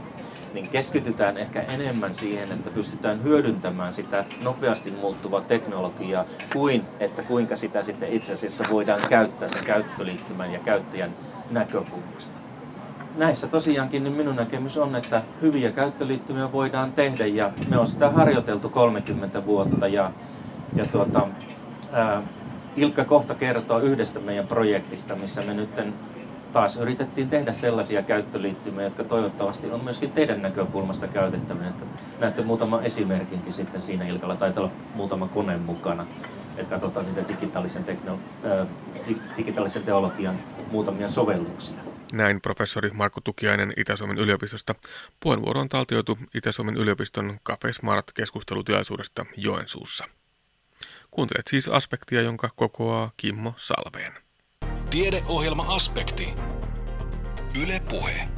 niin keskitytään ehkä enemmän siihen, että pystytään hyödyntämään sitä nopeasti muuttuvaa teknologiaa, kuin että kuinka sitä sitten itse asiassa voidaan käyttää sen käyttöliittymän ja käyttäjän näkökulmasta. Näissä tosiaankin niin minun näkemys on, että hyviä käyttöliittymiä voidaan tehdä ja me on sitä harjoiteltu 30 vuotta ja, ja tuota, ää, Ilkka kohta kertoo yhdestä meidän projektista, missä me nyt taas yritettiin tehdä sellaisia käyttöliittymiä, jotka toivottavasti on myöskin teidän näkökulmasta käytettäviä. Että näette muutaman esimerkinkin sitten siinä Ilkalla, taitaa olla muutama kone mukana, että katsotaan niitä digitaalisen, tekno, ää, digitaalisen teologian muutamia sovelluksia. Näin professori Markku Tukiainen Itä-Suomen yliopistosta. Puheenvuoro on taltioitu Itä-Suomen yliopiston Cafe Smart keskustelutilaisuudesta Joensuussa. Kuuntelet siis aspektia, jonka kokoaa Kimmo Salveen. Tiedeohjelma Aspekti. Yle Puhe.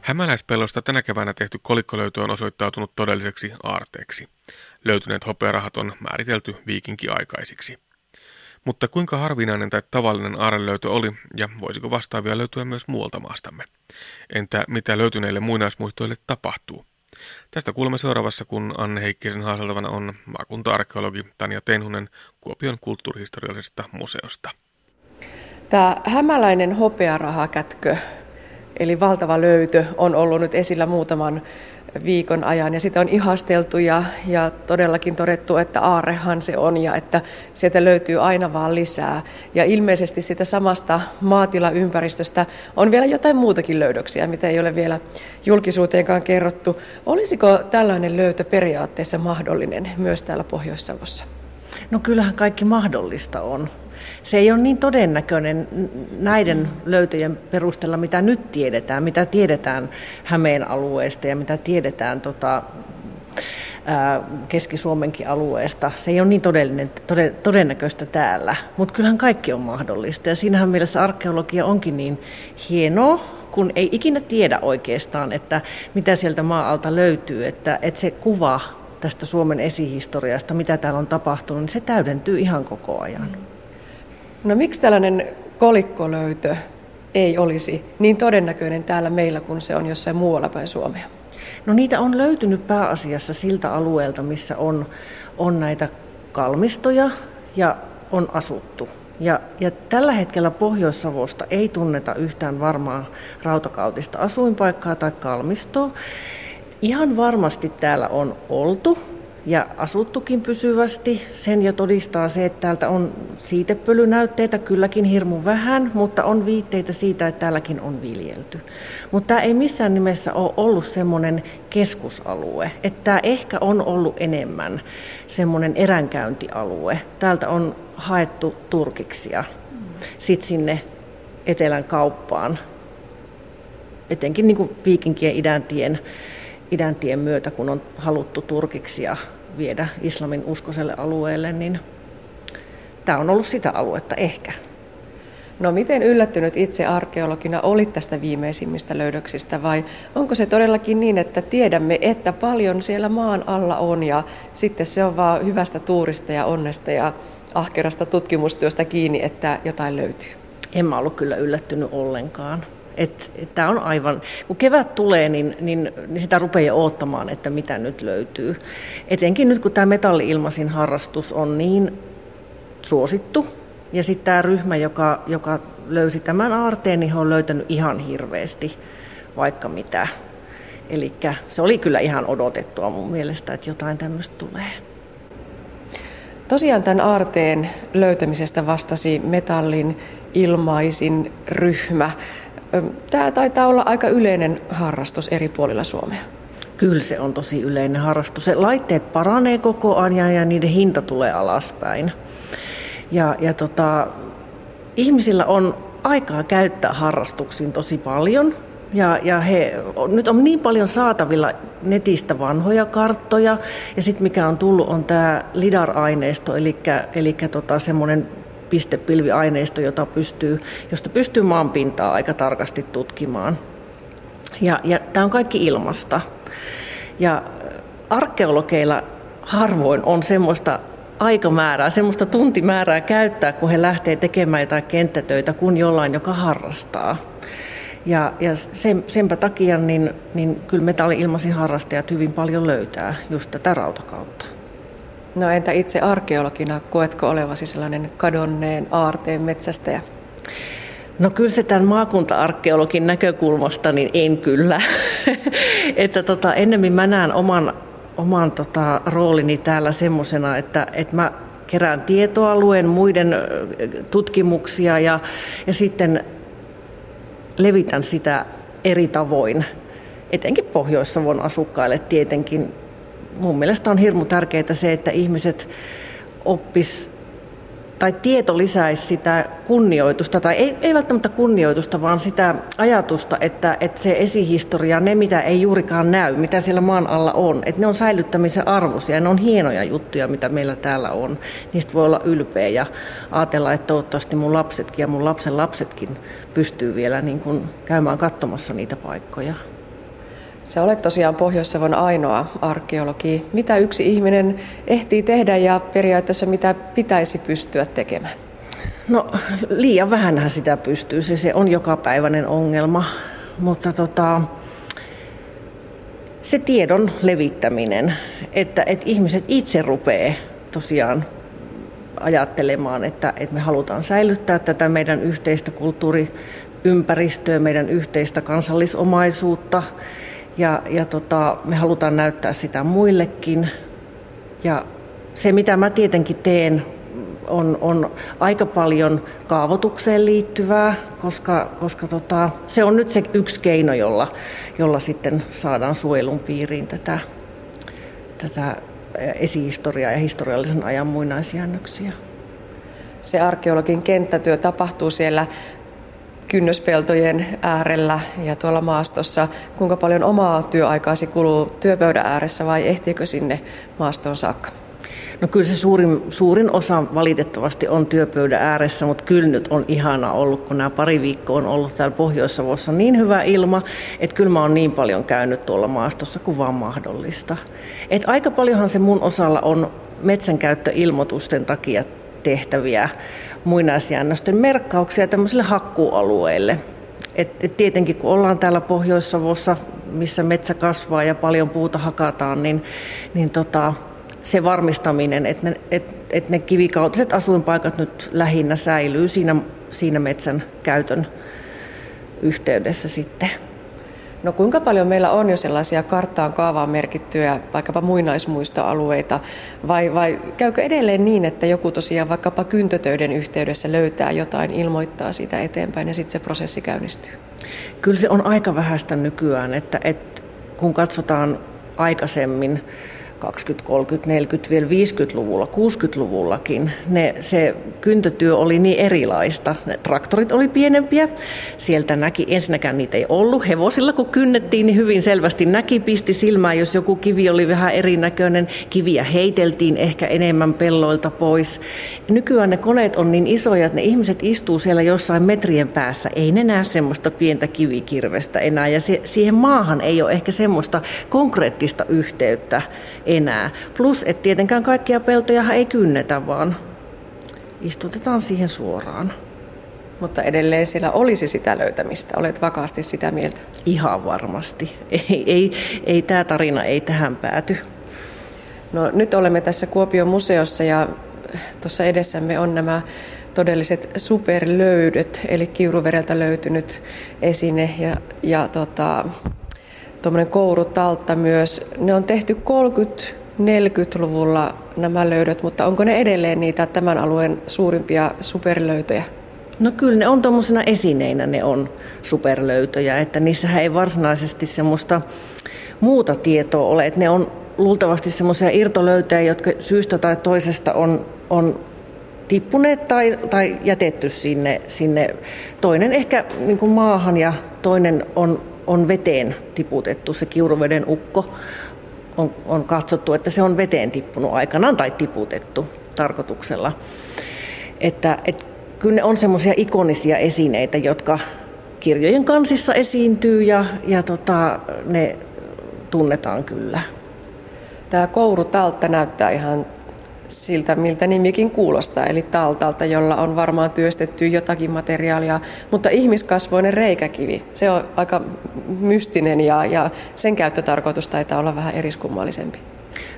Hämäläispellosta tänä keväänä tehty kolikkolöytö on osoittautunut todelliseksi aarteeksi. Löytyneet hopearahat on määritelty viikinkiaikaisiksi. Mutta kuinka harvinainen tai tavallinen aarelöytö oli ja voisiko vastaavia löytyä myös muualta maastamme? Entä mitä löytyneille muinaismuistoille tapahtuu? Tästä kuulemme seuraavassa, kun Anne Heikkisen haaseltavana on maakunta-arkeologi Tanja Tenhunen Kuopion kulttuurihistoriallisesta museosta. Tämä hämäläinen hopearahakätkö, eli valtava löytö, on ollut nyt esillä muutaman viikon ajan ja sitä on ihasteltu ja, ja todellakin todettu, että aarehan se on ja että sieltä löytyy aina vaan lisää. Ja ilmeisesti sitä samasta maatilaympäristöstä on vielä jotain muutakin löydöksiä, mitä ei ole vielä julkisuuteenkaan kerrottu. Olisiko tällainen löytö periaatteessa mahdollinen myös täällä Pohjois-Savossa? No kyllähän kaikki mahdollista on se ei ole niin todennäköinen näiden löytöjen perusteella, mitä nyt tiedetään, mitä tiedetään Hämeen alueesta ja mitä tiedetään tota, Keski-Suomenkin alueesta. Se ei ole niin todellinen, todennäköistä täällä, mutta kyllähän kaikki on mahdollista. Ja siinähän mielessä arkeologia onkin niin hienoa, kun ei ikinä tiedä oikeastaan, että mitä sieltä maa-alta löytyy, että, että se kuva tästä Suomen esihistoriasta, mitä täällä on tapahtunut, niin se täydentyy ihan koko ajan. No miksi tällainen kolikkolöytö ei olisi niin todennäköinen täällä meillä kuin se on jossain muualla päin Suomea? No niitä on löytynyt pääasiassa siltä alueelta, missä on, on näitä kalmistoja ja on asuttu. Ja, ja tällä hetkellä Pohjois-Savosta ei tunneta yhtään varmaa rautakautista asuinpaikkaa tai kalmistoa. Ihan varmasti täällä on oltu, ja asuttukin pysyvästi. Sen jo todistaa se, että täältä on siitepölynäytteitä kylläkin hirmu vähän, mutta on viitteitä siitä, että täälläkin on viljelty. Mutta tämä ei missään nimessä ole ollut semmoinen keskusalue. Että tämä ehkä on ollut enemmän semmoinen eränkäyntialue. Täältä on haettu turkiksia sitten sinne etelän kauppaan, etenkin niin kuin viikinkien idäntien idäntien myötä, kun on haluttu turkiksia viedä islamin uskoselle alueelle, niin tämä on ollut sitä aluetta ehkä. No miten yllättynyt itse arkeologina olit tästä viimeisimmistä löydöksistä vai onko se todellakin niin, että tiedämme, että paljon siellä maan alla on ja sitten se on vaan hyvästä tuurista ja onnesta ja ahkerasta tutkimustyöstä kiinni, että jotain löytyy? En mä ollut kyllä yllättynyt ollenkaan. Tämä on aivan, kun kevät tulee, niin, niin, niin sitä rupeaa odottamaan, että mitä nyt löytyy. Etenkin nyt, kun tämä metalli-ilmaisin harrastus on niin suosittu, ja sitten tämä ryhmä, joka, joka löysi tämän aarteen, niin he on löytänyt ihan hirveästi vaikka mitä. Eli se oli kyllä ihan odotettua mun mielestä, että jotain tämmöistä tulee. Tosiaan tämän aarteen löytämisestä vastasi metallin ilmaisin ryhmä. Tämä taitaa olla aika yleinen harrastus eri puolilla Suomea. Kyllä se on tosi yleinen harrastus. Se laitteet paranee koko ajan ja niiden hinta tulee alaspäin. Ja, ja tota, ihmisillä on aikaa käyttää harrastuksiin tosi paljon. Ja, ja he, nyt on niin paljon saatavilla netistä vanhoja karttoja, ja sitten mikä on tullut on tämä LIDAR-aineisto, eli, eli tota semmoinen pistepilviaineisto, jota pystyy, josta pystyy maanpintaa aika tarkasti tutkimaan. Ja, ja tämä on kaikki ilmasta. Ja arkeologeilla harvoin on semmoista aikamäärää, semmoista tuntimäärää käyttää, kun he lähtee tekemään jotain kenttätöitä, kun jollain, joka harrastaa. Ja, ja sen, senpä takia niin, niin kyllä metalli-ilmaisin harrastajat hyvin paljon löytää just tätä rautakautta. No entä itse arkeologina, koetko olevasi sellainen kadonneen aarteen metsästäjä? No kyllä se tämän maakunta-arkeologin näkökulmasta, niin en kyllä. että tota, ennemmin mä näen oman, oman tota, roolini täällä semmoisena, että, että mä kerään tietoa, luen muiden tutkimuksia ja, ja sitten levitän sitä eri tavoin, etenkin Pohjois-Savon asukkaille tietenkin mun mielestä on hirmu tärkeää se, että ihmiset oppis tai tieto lisäisi sitä kunnioitusta, tai ei, ei välttämättä kunnioitusta, vaan sitä ajatusta, että, että se esihistoria, ne mitä ei juurikaan näy, mitä siellä maan alla on, että ne on säilyttämisen arvoisia, ne on hienoja juttuja, mitä meillä täällä on. Niistä voi olla ylpeä ja ajatella, että toivottavasti mun lapsetkin ja mun lapsen lapsetkin pystyy vielä niin kuin käymään katsomassa niitä paikkoja. Sä olet tosiaan Pohjois-Savon ainoa arkeologi. Mitä yksi ihminen ehtii tehdä ja periaatteessa mitä pitäisi pystyä tekemään? No liian vähänhän sitä pystyy, se, se on jokapäiväinen ongelma, mutta tota, se tiedon levittäminen, että, että ihmiset itse rupeaa tosiaan ajattelemaan, että, että me halutaan säilyttää tätä meidän yhteistä kulttuuriympäristöä, meidän yhteistä kansallisomaisuutta ja, ja tota, me halutaan näyttää sitä muillekin. Ja se, mitä mä tietenkin teen, on, on aika paljon kaavoitukseen liittyvää, koska, koska tota, se on nyt se yksi keino, jolla, jolla sitten saadaan suojelun piiriin tätä, tätä esihistoriaa ja historiallisen ajan muinaisjäännöksiä. Se arkeologin kenttätyö tapahtuu siellä kynnöspeltojen äärellä ja tuolla maastossa. Kuinka paljon omaa työaikaasi kuluu työpöydän ääressä vai ehtiikö sinne maastoon saakka? No kyllä se suurin, suurin osa valitettavasti on työpöydän ääressä, mutta kyllä nyt on ihana ollut, kun nämä pari viikkoa on ollut täällä Pohjois-Savossa niin hyvä ilma, että kyllä mä oon niin paljon käynyt tuolla maastossa kuin vaan mahdollista. Et aika paljonhan se mun osalla on metsänkäyttöilmoitusten takia tehtäviä muinaisjäännösten merkkauksia tämmöisille hakkuualueille. Et, et tietenkin kun ollaan täällä Pohjois-Savossa, missä metsä kasvaa ja paljon puuta hakataan, niin, niin tota, se varmistaminen, että ne, et, et ne kivikautiset asuinpaikat nyt lähinnä säilyy siinä, siinä metsän käytön yhteydessä sitten. No kuinka paljon meillä on jo sellaisia karttaan kaavaan merkittyjä vaikkapa muinaismuistoalueita vai, vai käykö edelleen niin, että joku tosiaan vaikkapa kyntötöiden yhteydessä löytää jotain, ilmoittaa sitä eteenpäin ja sitten se prosessi käynnistyy? Kyllä se on aika vähäistä nykyään, että, että kun katsotaan aikaisemmin 20, 30, 40, vielä 50-luvulla, 60-luvullakin, ne, se kyntötyö oli niin erilaista. Ne traktorit oli pienempiä, sieltä näki, ensinnäkään niitä ei ollut, hevosilla kun kynnettiin, niin hyvin selvästi näki, pisti silmään, jos joku kivi oli vähän erinäköinen, kiviä heiteltiin ehkä enemmän pelloilta pois. Nykyään ne koneet on niin isoja, että ne ihmiset istuu siellä jossain metrien päässä, ei ne näe semmoista pientä kivikirvestä enää, ja se, siihen maahan ei ole ehkä semmoista konkreettista yhteyttä enää. Plus, että tietenkään kaikkia peltoja ei kynnetä, vaan istutetaan siihen suoraan. Mutta edelleen siellä olisi sitä löytämistä. Olet vakaasti sitä mieltä? Ihan varmasti. Ei, ei, ei tämä tarina ei tähän pääty. No, nyt olemme tässä Kuopion museossa ja tuossa edessämme on nämä todelliset superlöydöt, eli kiuruvereltä löytynyt esine ja, ja tota, tuommoinen kourutaltta myös. Ne on tehty 30-40-luvulla nämä löydöt, mutta onko ne edelleen niitä tämän alueen suurimpia superlöytöjä? No kyllä ne on tuommoisena esineinä, ne on superlöytöjä, että niissähän ei varsinaisesti semmoista muuta tietoa ole, että ne on luultavasti semmoisia irtolöytöjä, jotka syystä tai toisesta on, on tippuneet tai, tai jätetty sinne, sinne. Toinen ehkä niin kuin maahan ja toinen on on veteen tiputettu, se kiuruveden ukko on, on katsottu, että se on veteen tippunut aikanaan tai tiputettu tarkoituksella. Että, et, kyllä ne on semmoisia ikonisia esineitä, jotka kirjojen kansissa esiintyy ja, ja tota, ne tunnetaan kyllä. Tämä kourutaltta näyttää ihan siltä, miltä nimikin kuulostaa, eli taltalta, jolla on varmaan työstetty jotakin materiaalia, mutta ihmiskasvoinen reikäkivi, se on aika mystinen ja, ja sen käyttötarkoitus taitaa olla vähän eriskummallisempi.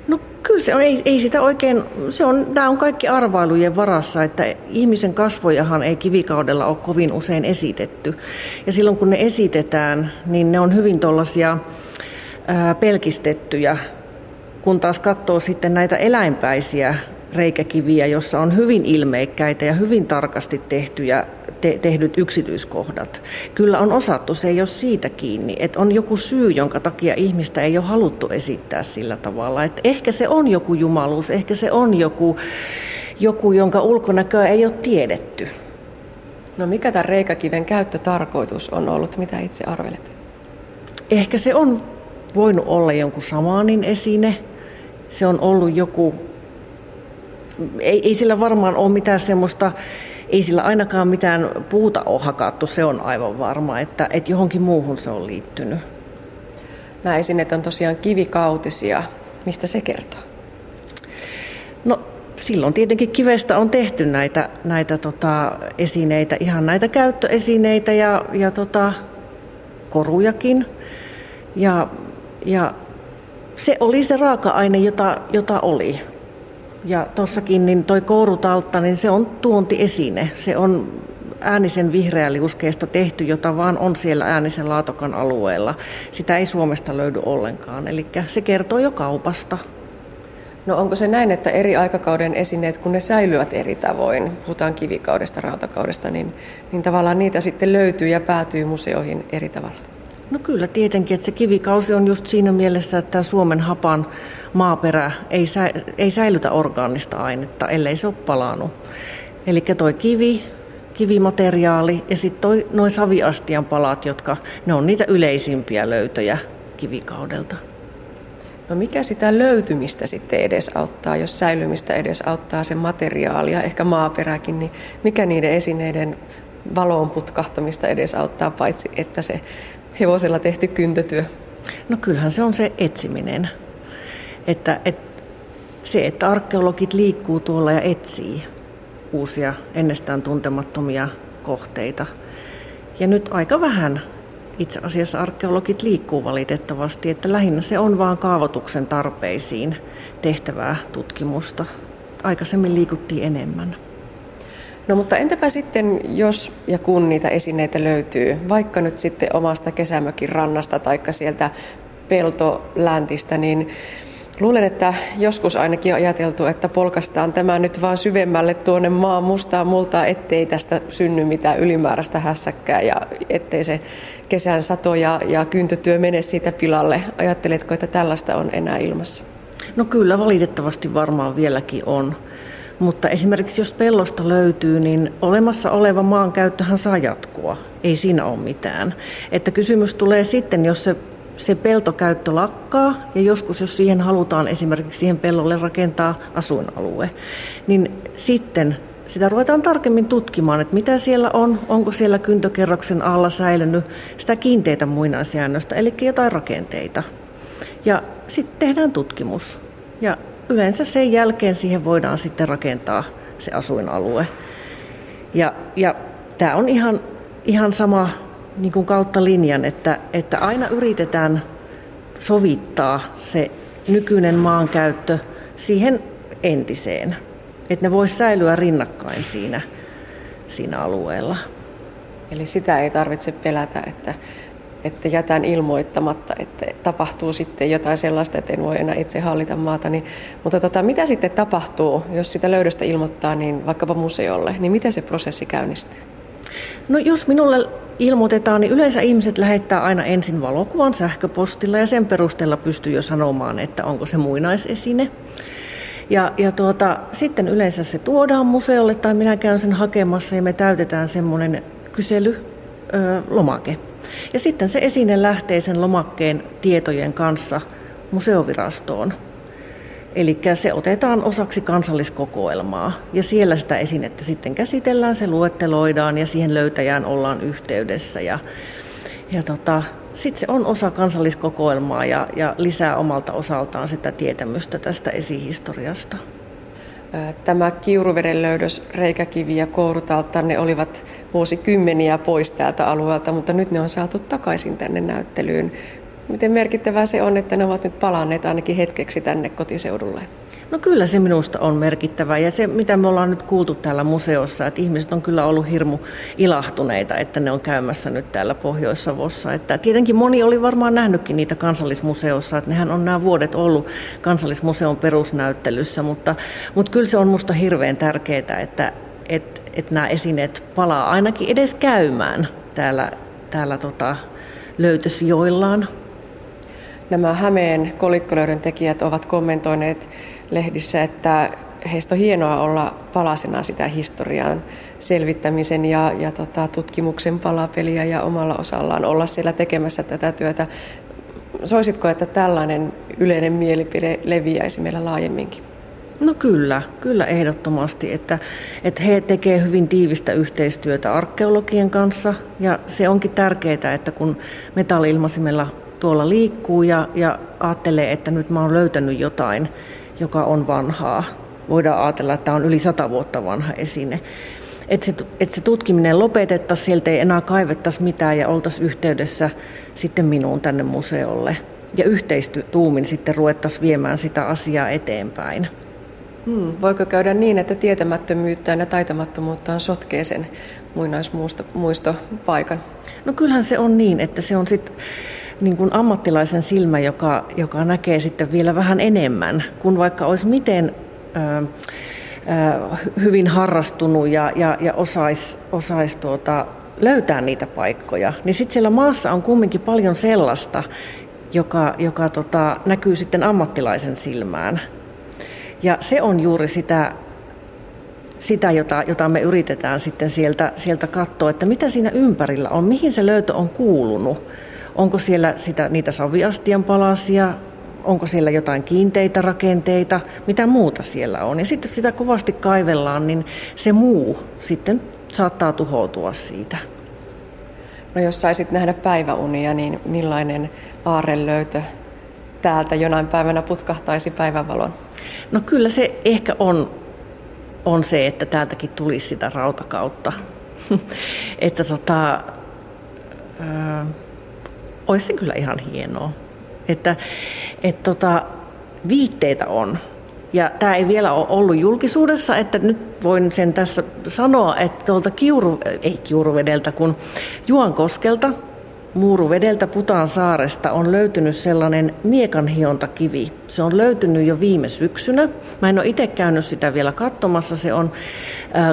No kyllä se on, ei, ei sitä oikein, se on, tämä on kaikki arvailujen varassa, että ihmisen kasvojahan ei kivikaudella ole kovin usein esitetty. Ja silloin kun ne esitetään, niin ne on hyvin tuollaisia pelkistettyjä kun taas katsoo sitten näitä eläinpäisiä reikäkiviä, jossa on hyvin ilmeikkäitä ja hyvin tarkasti tehtyjä, te, tehdyt yksityiskohdat. Kyllä on osattu, se ei ole siitä kiinni, että on joku syy, jonka takia ihmistä ei ole haluttu esittää sillä tavalla. Että ehkä se on joku jumaluus, ehkä se on joku, joku jonka ulkonäköä ei ole tiedetty. No mikä tämän reikäkiven käyttötarkoitus on ollut, mitä itse arvelet? Ehkä se on voinut olla jonkun samaanin esine, se on ollut joku, ei, ei sillä varmaan ole mitään semmoista, ei sillä ainakaan mitään puuta ole hakattu, se on aivan varma, että, että johonkin muuhun se on liittynyt. Nämä esineet on tosiaan kivikautisia. Mistä se kertoo? No silloin tietenkin kivestä on tehty näitä, näitä tota, esineitä, ihan näitä käyttöesineitä ja, ja tota, korujakin. Ja, ja se oli se raaka-aine, jota, jota oli. Ja tuossakin niin toi kourutaltta, niin se on tuontiesine. Se on äänisen vihreäliuskeesta tehty, jota vaan on siellä äänisen laatokan alueella. Sitä ei Suomesta löydy ollenkaan. Eli se kertoo jo kaupasta. No onko se näin, että eri aikakauden esineet, kun ne säilyvät eri tavoin, puhutaan kivikaudesta, rautakaudesta, niin, niin tavallaan niitä sitten löytyy ja päätyy museoihin eri tavalla? No kyllä tietenkin, että se kivikausi on just siinä mielessä, että Suomen hapan maaperä ei, sä, ei säilytä orgaanista ainetta, ellei se ole palannut. Eli toi kivi, kivimateriaali ja sitten noin saviastian palat, jotka ne on niitä yleisimpiä löytöjä kivikaudelta. No mikä sitä löytymistä sitten edesauttaa, jos säilymistä edesauttaa se materiaali ja ehkä maaperäkin, niin mikä niiden esineiden valoon putkahtamista edesauttaa, paitsi että se hevosella tehty kyntötyö? No kyllähän se on se etsiminen. Että, et, se, että arkeologit liikkuu tuolla ja etsii uusia ennestään tuntemattomia kohteita. Ja nyt aika vähän itse asiassa arkeologit liikkuu valitettavasti, että lähinnä se on vain kaavoituksen tarpeisiin tehtävää tutkimusta. Aikaisemmin liikuttiin enemmän. No mutta entäpä sitten, jos ja kun niitä esineitä löytyy, vaikka nyt sitten omasta kesämökin rannasta tai sieltä peltoläntistä, niin Luulen, että joskus ainakin on ajateltu, että polkastaan tämä nyt vaan syvemmälle tuonne maan mustaa multaa, ettei tästä synny mitään ylimääräistä hässäkkää ja ettei se kesän sato ja, ja kyntötyö mene siitä pilalle. Ajatteletko, että tällaista on enää ilmassa? No kyllä, valitettavasti varmaan vieläkin on. Mutta esimerkiksi jos pellosta löytyy, niin olemassa oleva maankäyttöhän saa jatkua. Ei siinä ole mitään. Että kysymys tulee sitten, jos se se peltokäyttö lakkaa ja joskus, jos siihen halutaan esimerkiksi siihen pellolle rakentaa asuinalue, niin sitten sitä ruvetaan tarkemmin tutkimaan, että mitä siellä on, onko siellä kyntökerroksen alla säilynyt sitä kiinteitä muinaisjäännöstä, eli jotain rakenteita. Ja sitten tehdään tutkimus. Ja yleensä sen jälkeen siihen voidaan sitten rakentaa se asuinalue. Ja, ja tämä on ihan, ihan sama niin kuin kautta linjan, että, että aina yritetään sovittaa se nykyinen maankäyttö siihen entiseen, että ne voisi säilyä rinnakkain siinä, siinä alueella. Eli sitä ei tarvitse pelätä, että, että jätän ilmoittamatta, että tapahtuu sitten jotain sellaista, että en voi enää itse hallita maata. Niin, mutta tota, mitä sitten tapahtuu, jos sitä löydöstä ilmoittaa niin vaikkapa museolle, niin miten se prosessi käynnistyy? No jos minulle ilmoitetaan, niin yleensä ihmiset lähettää aina ensin valokuvan sähköpostilla ja sen perusteella pystyy jo sanomaan, että onko se muinaisesine. Ja, ja tuota, sitten yleensä se tuodaan museolle tai minä käyn sen hakemassa ja me täytetään semmoinen kysely, lomake. Ja sitten se esine lähtee sen lomakkeen tietojen kanssa museovirastoon Eli se otetaan osaksi kansalliskokoelmaa ja siellä sitä esinettä sitten käsitellään, se luetteloidaan ja siihen löytäjään ollaan yhteydessä. Ja, ja tota, sitten se on osa kansalliskokoelmaa ja, ja lisää omalta osaltaan sitä tietämystä tästä esihistoriasta. Tämä kiuruveden löydös, reikäkivi ja kourutalta, ne olivat vuosikymmeniä pois täältä alueelta, mutta nyt ne on saatu takaisin tänne näyttelyyn miten merkittävää se on, että ne ovat nyt palanneet ainakin hetkeksi tänne kotiseudulle? No kyllä se minusta on merkittävää ja se mitä me ollaan nyt kuultu täällä museossa, että ihmiset on kyllä ollut hirmu ilahtuneita, että ne on käymässä nyt täällä Pohjois-Savossa. Että tietenkin moni oli varmaan nähnytkin niitä kansallismuseossa, että nehän on nämä vuodet ollut kansallismuseon perusnäyttelyssä, mutta, mutta kyllä se on minusta hirveän tärkeää, että, että, että nämä esineet palaa ainakin edes käymään täällä, täällä tota, löytösijoillaan. Nämä Hämeen kolikkolöydön tekijät ovat kommentoineet lehdissä, että heistä on hienoa olla palasena sitä historian selvittämisen ja, ja tota, tutkimuksen palapeliä ja omalla osallaan olla siellä tekemässä tätä työtä. Soisitko, että tällainen yleinen mielipide leviäisi meillä laajemminkin? No kyllä, kyllä ehdottomasti, että, että he tekevät hyvin tiivistä yhteistyötä arkeologien kanssa ja se onkin tärkeää, että kun metalli-ilmaisimella tuolla liikkuu ja, ja ajattelee, että nyt mä oon löytänyt jotain, joka on vanhaa, voidaan ajatella, että tämä on yli sata vuotta vanha esine. Että se, että se tutkiminen lopetettaisiin, sieltä ei enää kaivettaisi mitään ja oltaisiin yhteydessä sitten minuun tänne museolle. Ja yhteistuumin sitten ruvettaisiin viemään sitä asiaa eteenpäin. Hmm, voiko käydä niin, että tietämättömyyttään ja taitamattomuuttaan sotkee sen muinaismuistopaikan? No kyllähän se on niin, että se on sitten niin kuin ammattilaisen silmä, joka, joka näkee sitten vielä vähän enemmän, kun vaikka olisi miten ö, ö, hyvin harrastunut ja, ja, ja osaisi osais tuota, löytää niitä paikkoja, niin sitten siellä maassa on kumminkin paljon sellaista, joka, joka tota, näkyy sitten ammattilaisen silmään. Ja se on juuri sitä, sitä jota, jota me yritetään sitten sieltä, sieltä katsoa, että mitä siinä ympärillä on, mihin se löytö on kuulunut. Onko siellä sitä, niitä saviastian palasia, onko siellä jotain kiinteitä rakenteita, mitä muuta siellä on. Ja sitten sitä kovasti kaivellaan, niin se muu sitten saattaa tuhoutua siitä. No jos saisit nähdä päiväunia, niin millainen aarelöytö täältä jonain päivänä putkahtaisi päivänvalon? No kyllä se ehkä on, on se, että täältäkin tulisi sitä rautakautta. että tota, äh, olisi se kyllä ihan hienoa. Että et tota, viitteitä on. Ja tämä ei vielä ole ollut julkisuudessa, että nyt voin sen tässä sanoa, että tuolta Kiuru, ei Kiuruvedeltä, kun Juankoskelta Muuruvedeltä Putaan saaresta on löytynyt sellainen miekanhiontakivi. Se on löytynyt jo viime syksynä. Mä en ole itse käynyt sitä vielä katsomassa. Se on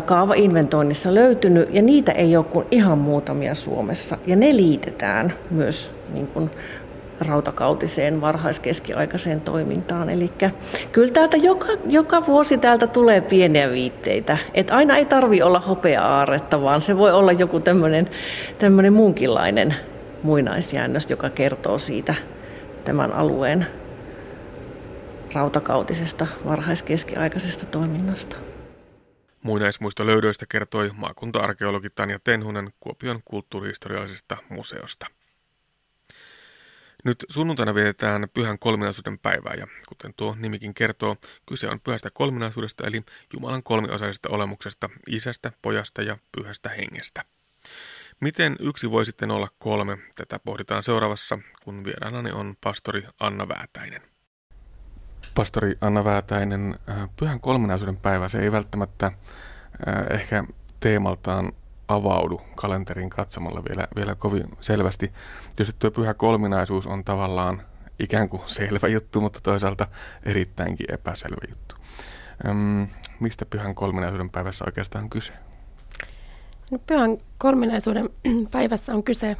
kaavainventoinnissa löytynyt ja niitä ei ole kuin ihan muutamia Suomessa. Ja ne liitetään myös niin kuin rautakautiseen varhaiskeskiaikaiseen toimintaan. Eli kyllä täältä joka, joka vuosi täältä tulee pieniä viitteitä. Et aina ei tarvi olla hopea-aaretta, vaan se voi olla joku tämmöinen muunkinlainen muinaisjäännös, joka kertoo siitä tämän alueen rautakautisesta varhaiskeskiaikaisesta toiminnasta. Muinaismuistolöydöistä kertoi maakunta-arkeologi Tanja Tenhunen Kuopion kulttuurihistoriallisesta museosta. Nyt sunnuntaina vietetään pyhän kolminaisuuden päivää ja kuten tuo nimikin kertoo, kyse on pyhästä kolminaisuudesta eli Jumalan kolmiosaisesta olemuksesta, isästä, pojasta ja pyhästä hengestä. Miten yksi voi sitten olla kolme? Tätä pohditaan seuraavassa, kun vieraanani on pastori Anna Väätäinen. Pastori Anna Väätäinen, äh, pyhän kolminaisuuden päivä, se ei välttämättä äh, ehkä teemaltaan avaudu kalenterin katsomalla vielä, vielä kovin selvästi. Tietysti tuo pyhä kolminaisuus on tavallaan ikään kuin selvä juttu, mutta toisaalta erittäinkin epäselvä juttu. Öm, mistä pyhän kolminaisuuden päivässä oikeastaan on kyse? No, pyhän kolminaisuuden päivässä on kyse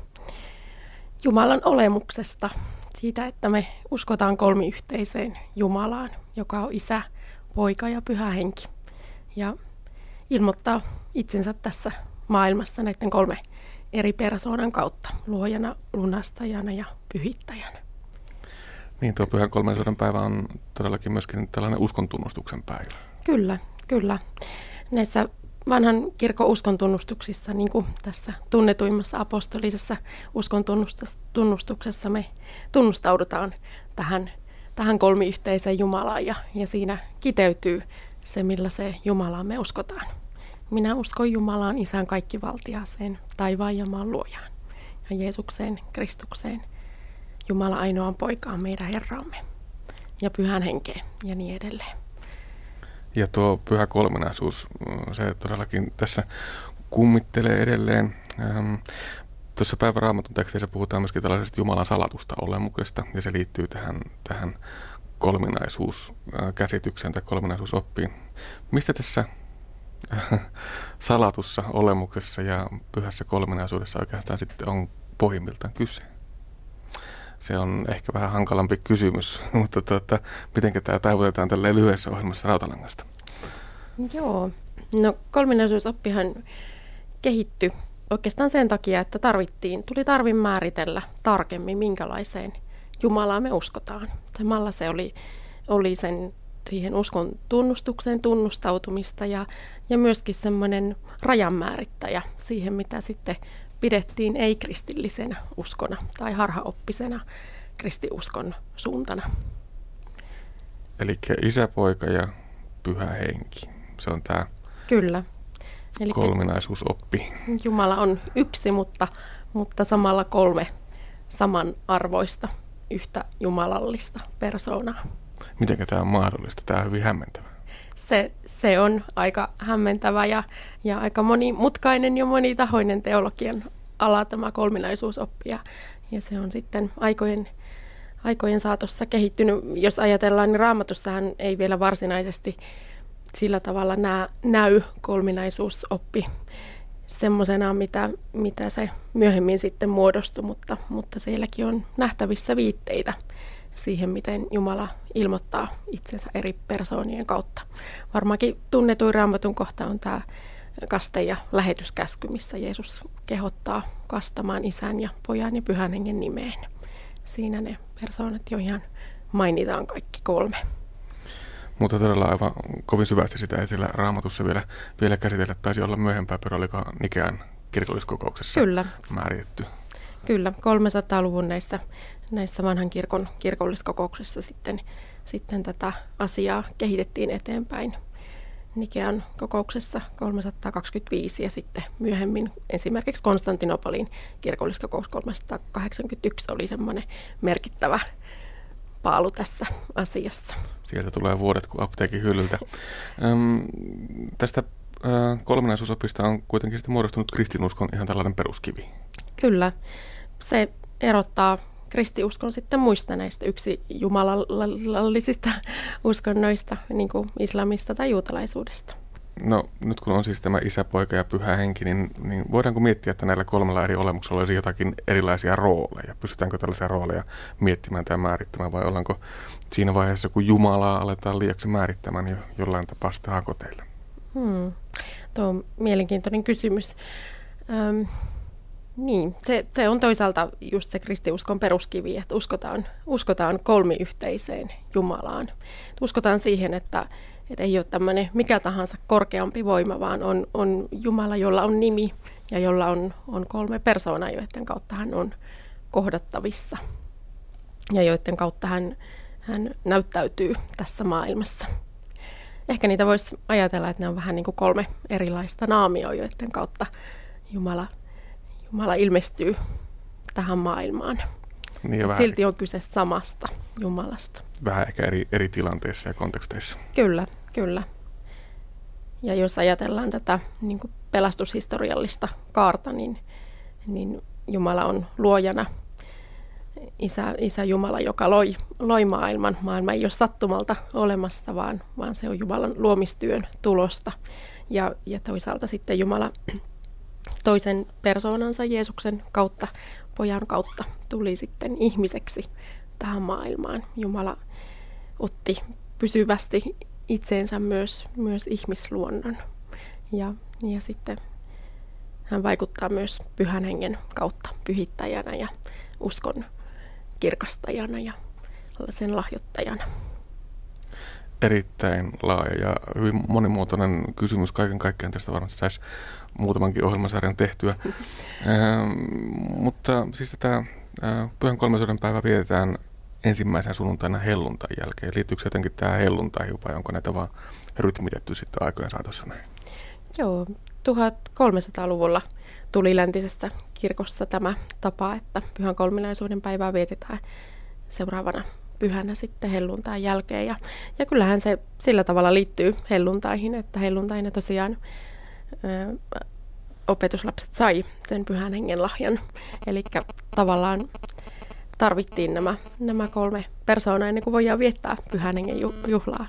Jumalan olemuksesta, siitä, että me uskotaan kolmiyhteiseen Jumalaan, joka on isä, poika ja pyhä henki. Ja ilmoittaa itsensä tässä maailmassa näiden kolme eri persoonan kautta, luojana, lunastajana ja pyhittäjänä. Niin, tuo pyhän kolmensodan päivä on todellakin myöskin tällainen uskontunnustuksen päivä. Kyllä, kyllä. Näissä vanhan kirkon uskontunnustuksissa, niin kuin tässä tunnetuimmassa apostolisessa uskontunnustuksessa me tunnustaudutaan tähän, tähän kolmiyhteiseen Jumalaan ja, ja siinä kiteytyy se, millä se Jumalaan me uskotaan. Minä uskon Jumalaan Isän kaikkivaltiaseen, taivaan ja maan luojaan ja Jeesukseen, Kristukseen, Jumala ainoaan poikaan meidän Herramme ja pyhän henkeen ja niin edelleen. Ja tuo pyhä kolminaisuus, se todellakin tässä kummittelee edelleen. Ähm, tuossa päiväraamatun teksteissä puhutaan myöskin tällaisesta Jumalan salatusta olemuksesta, ja se liittyy tähän, tähän kolminaisuuskäsitykseen tai kolminaisuusoppiin. Mistä tässä salatussa olemuksessa ja pyhässä kolminaisuudessa oikeastaan sitten on pohjimmiltaan kyse? Se on ehkä vähän hankalampi kysymys, mutta tuota, miten tämä taivutetaan tällä lyhyessä ohjelmassa Rautalangasta? Joo, no kolminaisuusoppihan kehittyi oikeastaan sen takia, että tarvittiin, tuli tarvin määritellä tarkemmin, minkälaiseen Jumalaan me uskotaan. Samalla se oli, oli sen siihen uskon tunnustukseen tunnustautumista ja, ja myöskin semmoinen rajanmäärittäjä siihen, mitä sitten pidettiin ei-kristillisenä uskona tai harhaoppisena kristiuskon suuntana. Eli isä, poika ja pyhä henki. Se on tämä Kyllä. Eli kolminaisuusoppi. Jumala on yksi, mutta, mutta samalla kolme samanarvoista, yhtä jumalallista persoonaa. Miten tämä on mahdollista? Tämä on hyvin hämmentävä. Se, se on aika hämmentävä ja, ja aika monimutkainen ja monitahoinen teologian ala tämä kolminaisuusoppi. Ja, ja se on sitten aikojen, aikojen saatossa kehittynyt. Jos ajatellaan, niin raamatussahan ei vielä varsinaisesti sillä tavalla nää, näy kolminaisuusoppi semmoisena, mitä, mitä se myöhemmin sitten muodostui, mutta, mutta sielläkin on nähtävissä viitteitä siihen, miten Jumala ilmoittaa itsensä eri persoonien kautta. Varmaankin tunnetuin raamatun kohta on tämä kaste- ja lähetyskäsky, missä Jeesus kehottaa kastamaan isän ja pojan ja pyhän hengen nimeen. Siinä ne persoonat jo ihan mainitaan kaikki kolme. Mutta todella aivan kovin syvästi sitä ei siellä raamatussa vielä, vielä käsitellä. Taisi olla myöhempää perolika Nikean kirkolliskokouksessa Kyllä. määritetty. Kyllä, 300-luvun näissä, näissä vanhan kirkon kirkolliskokouksissa sitten, sitten tätä asiaa kehitettiin eteenpäin. Nikean kokouksessa 325 ja sitten myöhemmin esimerkiksi Konstantinopolin kirkolliskokous 381 oli semmoinen merkittävä paalu tässä asiassa. Sieltä tulee vuodet kuin apteekin hyllyltä. Öm, tästä ö, kolminaisuusopista on kuitenkin sitten muodostunut kristinuskon ihan tällainen peruskivi. Kyllä. Se erottaa kristiuskon sitten muista näistä yksi jumalallisista uskonnoista, niin kuin islamista tai juutalaisuudesta. No nyt kun on siis tämä isä, poika ja pyhä henki, niin, niin voidaanko miettiä, että näillä kolmella eri olemuksella olisi jotakin erilaisia rooleja? Pystytäänkö tällaisia rooleja miettimään tai määrittämään vai ollaanko siinä vaiheessa, kun Jumalaa aletaan liiaksi määrittämään, niin jollain tapaa sitä hakoteille? Hmm. Tuo on mielenkiintoinen kysymys. Öm, niin, se, se on toisaalta just se kristiuskon peruskivi, että uskotaan, uskotaan kolmiyhteiseen Jumalaan. Uskotaan siihen, että, että ei ole tämmöinen mikä tahansa korkeampi voima, vaan on, on Jumala, jolla on nimi ja jolla on, on kolme persoonaa, joiden kautta hän on kohdattavissa ja joiden kautta hän, hän näyttäytyy tässä maailmassa. Ehkä niitä voisi ajatella, että ne on vähän niin kuin kolme erilaista naamioa, joiden kautta Jumala, Jumala ilmestyy tähän maailmaan. Niin vähän, silti on kyse samasta Jumalasta. vähän ehkä eri, eri tilanteissa ja konteksteissa. Kyllä, kyllä. Ja jos ajatellaan tätä niin pelastushistoriallista kaarta, niin, niin Jumala on luojana isä, isä Jumala, joka loi, loi maailman. Maailma ei ole sattumalta olemassa, vaan, vaan se on Jumalan luomistyön tulosta. Ja, ja toisaalta sitten Jumala toisen persoonansa Jeesuksen kautta, pojan kautta, tuli sitten ihmiseksi tähän maailmaan. Jumala otti pysyvästi itseensä myös, myös ihmisluonnon. Ja, ja sitten hän vaikuttaa myös pyhän hengen kautta pyhittäjänä ja uskon kirkastajana ja sen lahjoittajana. Erittäin laaja ja hyvin monimuotoinen kysymys. Kaiken kaikkiaan tästä varmasti saisi muutamankin ohjelmasarjan tehtyä. ähm, mutta siis tätä äh, Pyhän kolmasodan päivä vietetään ensimmäisen sunnuntaina helluntain jälkeen. Liittyykö se jotenkin tämä helluntai vai onko näitä vaan rytmitetty sitten aikojen saatossa näin? Joo, 1300-luvulla tuli läntisessä kirkossa tämä tapa, että pyhän kolminaisuuden päivää vietetään seuraavana pyhänä sitten helluntain jälkeen. Ja, ja kyllähän se sillä tavalla liittyy helluntaihin, että helluntaina tosiaan opetuslapset sai sen pyhän hengen lahjan. Eli tavallaan tarvittiin nämä, nämä kolme persoonaa ennen kuin voidaan viettää pyhän hengen ju- juhlaa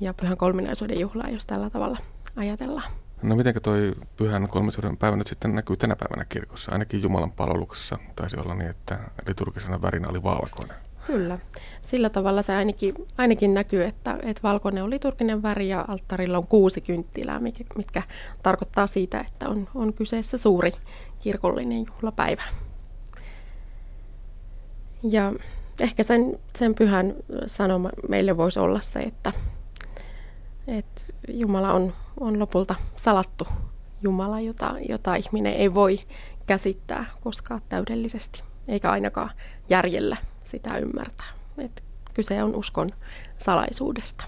ja pyhän kolminaisuuden juhlaa, jos tällä tavalla ajatellaan. No miten toi pyhän kolmasodan päivä nyt sitten näkyy tänä päivänä kirkossa? Ainakin Jumalan palveluksessa taisi olla niin, että liturgisena värinä oli valkoinen. Kyllä. Sillä tavalla se ainakin, ainakin näkyy, että, että valkoinen on liturginen väri ja alttarilla on kuusi kynttilää, mitkä, mitkä tarkoittaa siitä, että on, on kyseessä suuri kirkollinen juhlapäivä. Ja ehkä sen, sen pyhän sanoma meille voisi olla se, että, että Jumala on, on lopulta salattu Jumala, jota, jota ihminen ei voi käsittää koskaan täydellisesti, eikä ainakaan järjellä sitä ymmärtää. Et kyse on uskon salaisuudesta.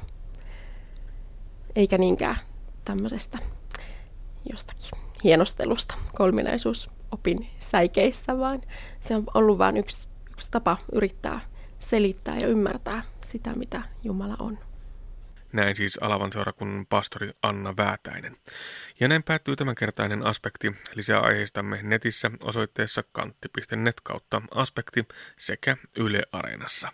eikä niinkään tämmöisestä jostakin hienostelusta kolminaisuusopin säikeissä, vaan se on ollut vain yksi, yksi tapa yrittää selittää ja ymmärtää sitä, mitä Jumala on. Näin siis Alavan seurakunnan pastori Anna Väätäinen. Ja näin päättyy tämänkertainen aspekti. Lisää aiheistamme netissä osoitteessa kantti.net kautta aspekti sekä Yle Areenassa.